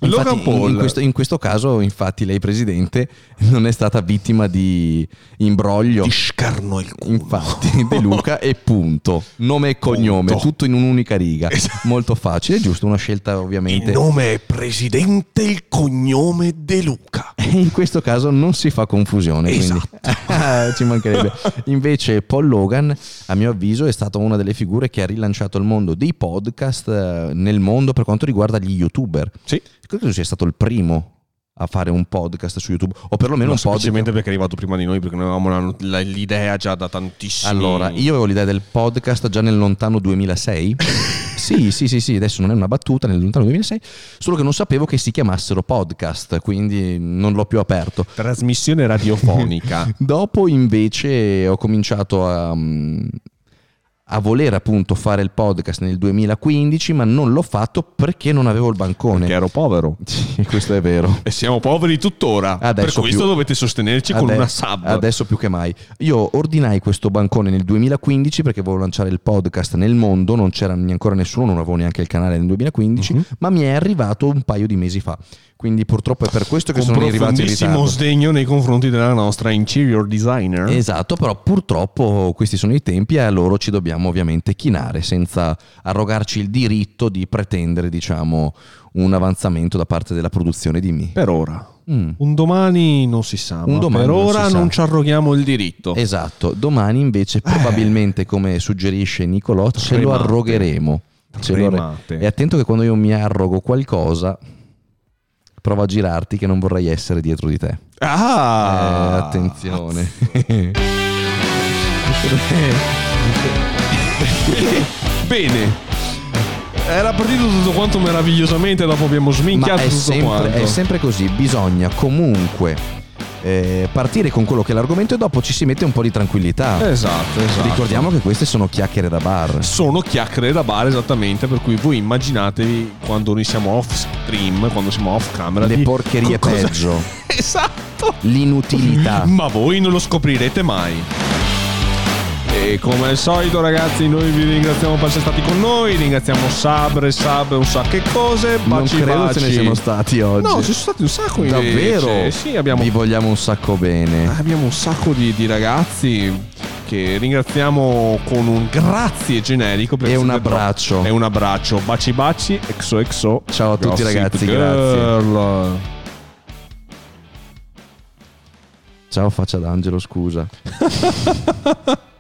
Logan Infatti, in- Paul. In, questo, in questo caso, infatti, lei, presidente, non è stata vittima di imbroglio. Ti scarno il culo. Infatti, De Luca e punto. Nome e cognome, Punto. tutto in un'unica riga. Esatto. Molto facile, giusto? Una scelta ovviamente. Il nome è presidente, il cognome De Luca. E in questo caso non si fa confusione. Esatto. Ci mancherebbe. Invece, Paul Logan, a mio avviso, è stata una delle figure che ha rilanciato il mondo dei podcast eh, nel mondo per quanto riguarda gli youtuber. Sì. Credo sia stato il primo a fare un podcast su YouTube, o perlomeno Ma un podcast. semplicemente perché è arrivato prima di noi, perché noi avevamo la- l'idea già da tantissimi. Allora, io avevo l'idea del podcast già nel lontano 2006. sì, sì, sì, sì, adesso non è una battuta, nel lontano 2006, solo che non sapevo che si chiamassero podcast, quindi non l'ho più aperto. Trasmissione radiofonica. Dopo invece ho cominciato a, mm, a voler appunto fare il podcast nel 2015, ma non l'ho fatto perché non avevo il bancone. perché ero povero. Sì, questo è vero. E siamo poveri tuttora. Adesso per questo più. dovete sostenerci con Ade- una sub. Adesso più che mai. Io ordinai questo bancone nel 2015 perché volevo lanciare il podcast nel mondo, non c'era ne- ancora nessuno, non avevo neanche il canale nel 2015, Mhm. ma mi è arrivato un paio di mesi fa. Quindi purtroppo è per questo che con sono arrivati in ritardo. sdegno nei confronti della nostra interior designer. Esatto, però purtroppo questi sono i tempi e a loro ci dobbiamo ovviamente chinare senza arrogarci il diritto di pretendere, diciamo, un avanzamento da parte della produzione di me. Per ora. Mm. Un domani non si sa, Un ma domani per ora non ci arroghiamo il diritto. Esatto, domani invece probabilmente come suggerisce Nicolò ce lo Tremate. arrogheremo. Ce lo Tremate. E attento che quando io mi arrogo qualcosa prova a girarti che non vorrei essere dietro di te. Ah! Eh, attenzione. Bene. Era partito tutto quanto meravigliosamente, dopo abbiamo Ma sminchiato è tutto sempre, quanto. è sempre così, bisogna comunque eh, partire con quello che è l'argomento e dopo ci si mette un po' di tranquillità. Esatto, esatto. Ricordiamo che queste sono chiacchiere da bar. sono chiacchiere da bar esattamente per cui voi immaginatevi quando noi siamo off stream quando siamo off camera Le di- porcherie co- peggio. esatto L'inutilità. ma voi non lo scoprirete mai e come al solito ragazzi noi vi ringraziamo per essere stati con noi ringraziamo Sabre Sab un sacco di cose Non baci credo baci ce ne siano stati oggi. no ci sono stati un sacco invece. Davvero? sì abbiamo Vi vogliamo un sacco bene. Abbiamo un sacco di, di ragazzi che ringraziamo con un grazie generico. E un abbraccio. troppo- E un abbraccio. Baci baci, exo exo. Ciao a tutti, Gossip ragazzi, Girl. Ciao faccia d'angelo, scusa.